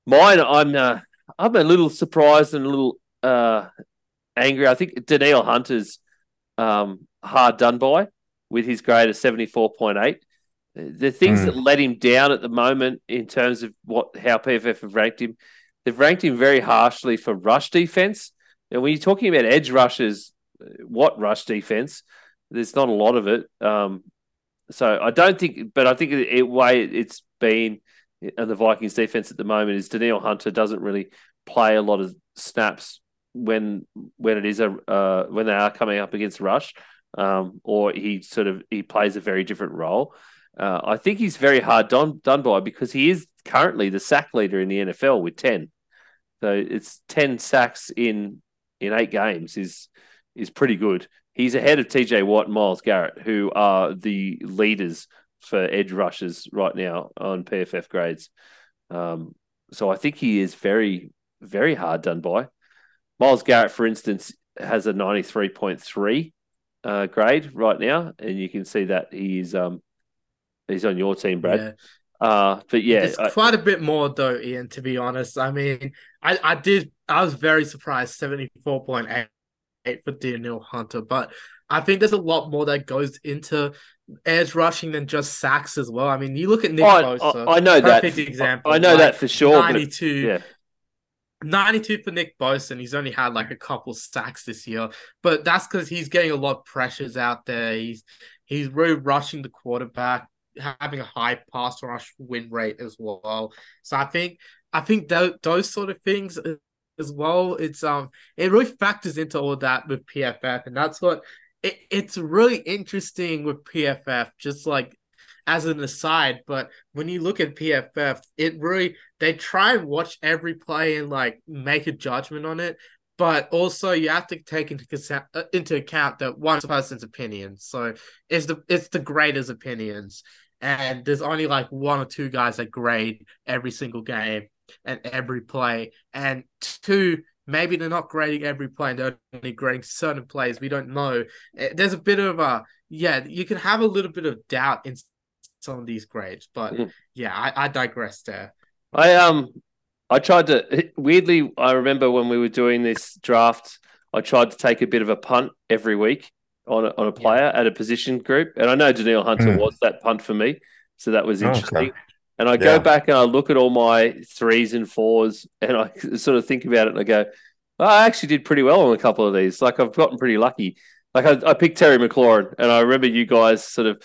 Mine, I'm uh, I'm a little surprised and a little uh, angry. I think Danielle Hunter's um, hard done by with his grade of seventy four point eight. The things mm. that let him down at the moment in terms of what how PFF have ranked him, they've ranked him very harshly for rush defense. And when you're talking about edge rushes, what rush defense? There's not a lot of it. Um, so I don't think, but I think the way it's been and the Vikings defense at the moment is Danielle Hunter doesn't really play a lot of snaps when when it is a uh, when they are coming up against rush, um, or he sort of he plays a very different role. Uh, I think he's very hard done done by because he is currently the sack leader in the NFL with ten. So it's ten sacks in in eight games is is pretty good. He's ahead of TJ Watt and Myles Garrett, who are the leaders for edge rushes right now on PFF grades. Um, so I think he is very, very hard done by. Myles Garrett, for instance, has a 93.3 uh, grade right now, and you can see that he's um, he's on your team, Brad. Yeah. Uh, but yeah, it's quite a bit more though, Ian. To be honest, I mean, I, I did I was very surprised, seventy four point eight for Danielle Hunter, but I think there's a lot more that goes into edge rushing than just sacks as well. I mean, you look at Nick oh, Bosa. I, I know that. Example. I know like that for sure. 92. Yeah. 92 for Nick Bosa, and he's only had like a couple sacks this year. But that's because he's getting a lot of pressures out there. He's he's really rushing the quarterback, having a high pass rush win rate as well. So I think I think th- those sort of things as well. It's um it really factors into all that with PFF, and that's what it, it's really interesting with PFF. Just like as an aside, but when you look at PFF, it really they try and watch every play and like make a judgment on it. But also, you have to take into account, uh, into account that one person's opinion. So it's the it's the graders' opinions, and there's only like one or two guys that grade every single game and every play. And two, maybe they're not grading every play and they're only grading certain plays. We don't know. Eh, there's a bit of a yeah, you can have a little bit of doubt in some of these grades, but mm. yeah, I, I digress there. I um I tried to weirdly I remember when we were doing this draft, I tried to take a bit of a punt every week on a, on a player yeah. at a position group, and I know Danielle Hunter mm. was that punt for me, so that was interesting. Okay. And I go back and I look at all my threes and fours and I sort of think about it and I go, oh, I actually did pretty well on a couple of these. Like I've gotten pretty lucky. Like I, I picked Terry McLaurin and I remember you guys sort of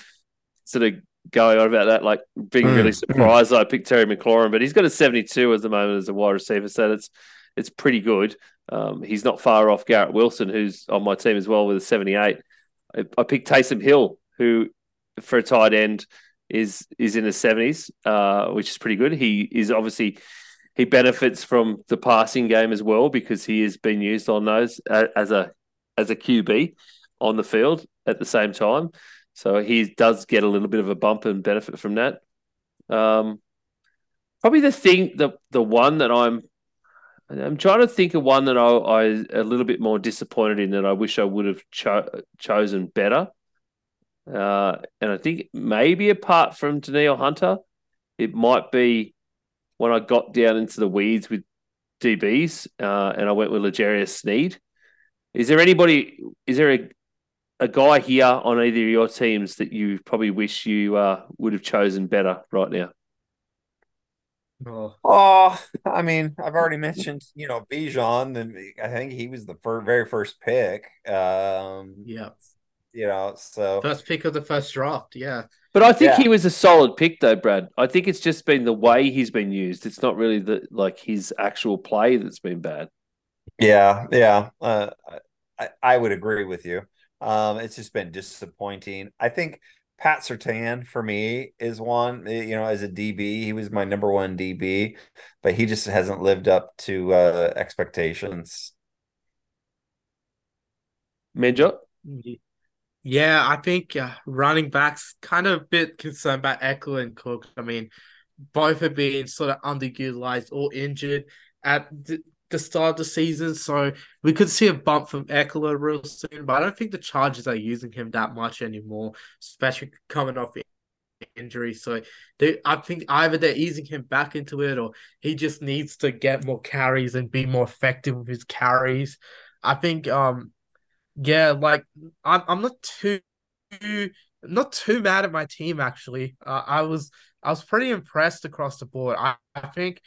sort of going on about that, like being really mm. surprised I picked Terry McLaurin, but he's got a 72 at the moment as a wide receiver. So that's it's pretty good. Um, he's not far off Garrett Wilson, who's on my team as well with a 78. I, I picked Taysom Hill, who for a tight end – is is in the seventies, uh, which is pretty good. He is obviously he benefits from the passing game as well because he has been used on those as a as a QB on the field at the same time. So he does get a little bit of a bump and benefit from that. Um, probably the thing, the the one that I'm I'm trying to think of one that I, I a little bit more disappointed in that I wish I would have cho- chosen better. Uh, and I think maybe apart from Danielle Hunter, it might be when I got down into the weeds with DBs uh, and I went with L'Jarius Sneed. Is there anybody, is there a, a guy here on either of your teams that you probably wish you uh, would have chosen better right now? Oh. oh, I mean, I've already mentioned, you know, Bijan, and I think he was the first, very first pick. Um, yeah you know, so first pick of the first draft, yeah. But I think yeah. he was a solid pick, though, Brad. I think it's just been the way he's been used. It's not really the like his actual play that's been bad. Yeah, yeah, uh, I, I would agree with you. Um, it's just been disappointing. I think Pat Surtain for me is one. Eh, you know, as a DB, he was my number one DB, but he just hasn't lived up to uh, expectations. Major. Yeah, I think uh, running backs kind of a bit concerned about Ekeler and Cook. I mean, both are being sort of underutilized or injured. At the start of the season, so we could see a bump from Ekeler real soon. But I don't think the Chargers are using him that much anymore, especially coming off injury. So they, I think either they're easing him back into it, or he just needs to get more carries and be more effective with his carries. I think, um, yeah, like I'm, I'm not too, not too mad at my team actually. Uh, I was, I was pretty impressed across the board. I, I think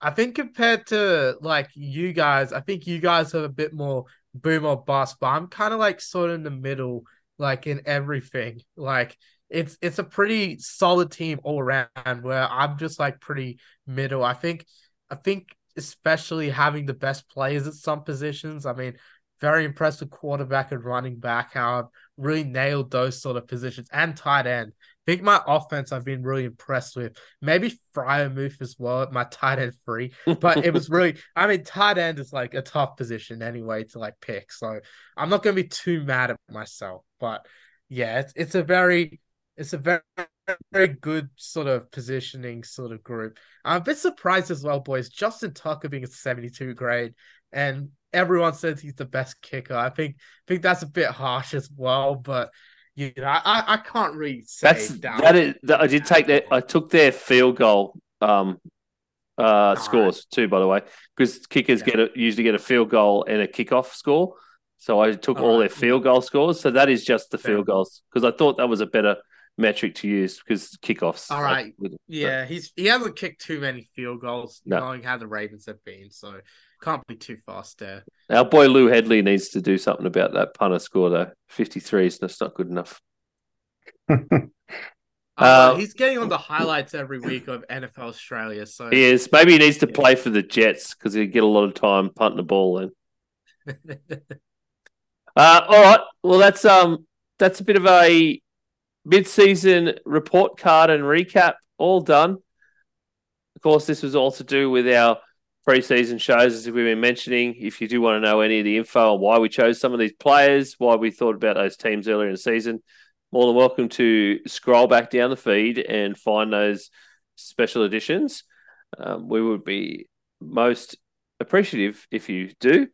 I think compared to like you guys, I think you guys have a bit more boom or bust, but I'm kind of like sort of in the middle, like in everything. Like it's it's a pretty solid team all around where I'm just like pretty middle. I think I think especially having the best players at some positions. I mean, very impressed with quarterback and running back, how I've really nailed those sort of positions and tight end I think my offense I've been really impressed with. Maybe Freiermuth as well, my tight end free. But it was really I mean tight end is like a tough position anyway to like pick. So I'm not gonna be too mad at myself. But yeah, it's it's a very it's a very very good sort of positioning sort of group. I'm a bit surprised as well, boys. Justin Tucker being a 72 grade and everyone says he's the best kicker. I think I think that's a bit harsh as well, but you know, I, I can't really say that's that is that, I did take that I took their field goal um uh scores right. too by the way because kickers yeah. get a, usually get a field goal and a kickoff score so I took all, all right. their field goal scores so that is just the field goals because I thought that was a better metric to use because kickoffs all right yeah he's he hasn't kicked too many field goals no. knowing how the Ravens have been so can't be too fast there. Our boy Lou Hedley needs to do something about that punter score though. Fifty three is that's not good enough. Uh, uh, he's getting on the highlights every week of NFL Australia. So he is. Maybe he needs to play for the Jets because he'd get a lot of time punting the ball in. uh, all right. Well, that's um that's a bit of a mid-season report card and recap all done. Of course, this was all to do with our preseason shows, as we've been mentioning. If you do want to know any of the info on why we chose some of these players, why we thought about those teams earlier in the season, more than welcome to scroll back down the feed and find those special editions. Um, we would be most appreciative if you do.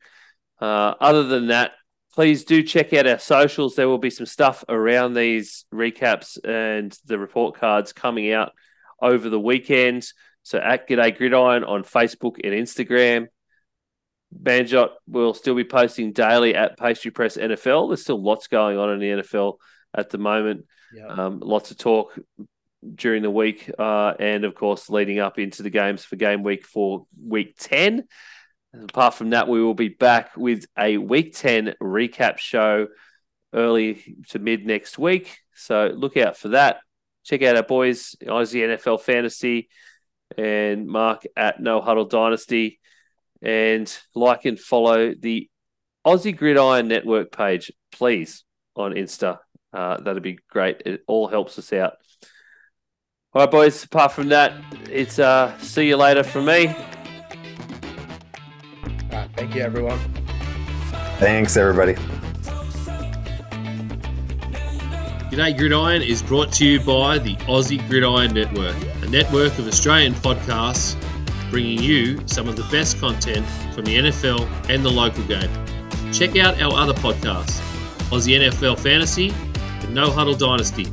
Uh, other than that, please do check out our socials. There will be some stuff around these recaps and the report cards coming out over the weekend. So at G'day Gridiron on Facebook and Instagram. Manjot will still be posting daily at Pastry Press NFL. There's still lots going on in the NFL at the moment. Yep. Um, lots of talk during the week, uh, and of course, leading up into the games for game week for week 10. apart from that, we will be back with a week 10 recap show early to mid next week. So look out for that. Check out our boys, Aussie NFL Fantasy and Mark at No Huddle Dynasty. And like and follow the Aussie Gridiron Network page, please, on Insta. Uh, that'd be great. It all helps us out. All right, boys. Apart from that, it's uh, see you later from me. All right, thank you, everyone. Thanks, everybody. G'day Gridiron is brought to you by the Aussie Gridiron Network, a network of Australian podcasts bringing you some of the best content from the NFL and the local game. Check out our other podcasts Aussie NFL Fantasy and No Huddle Dynasty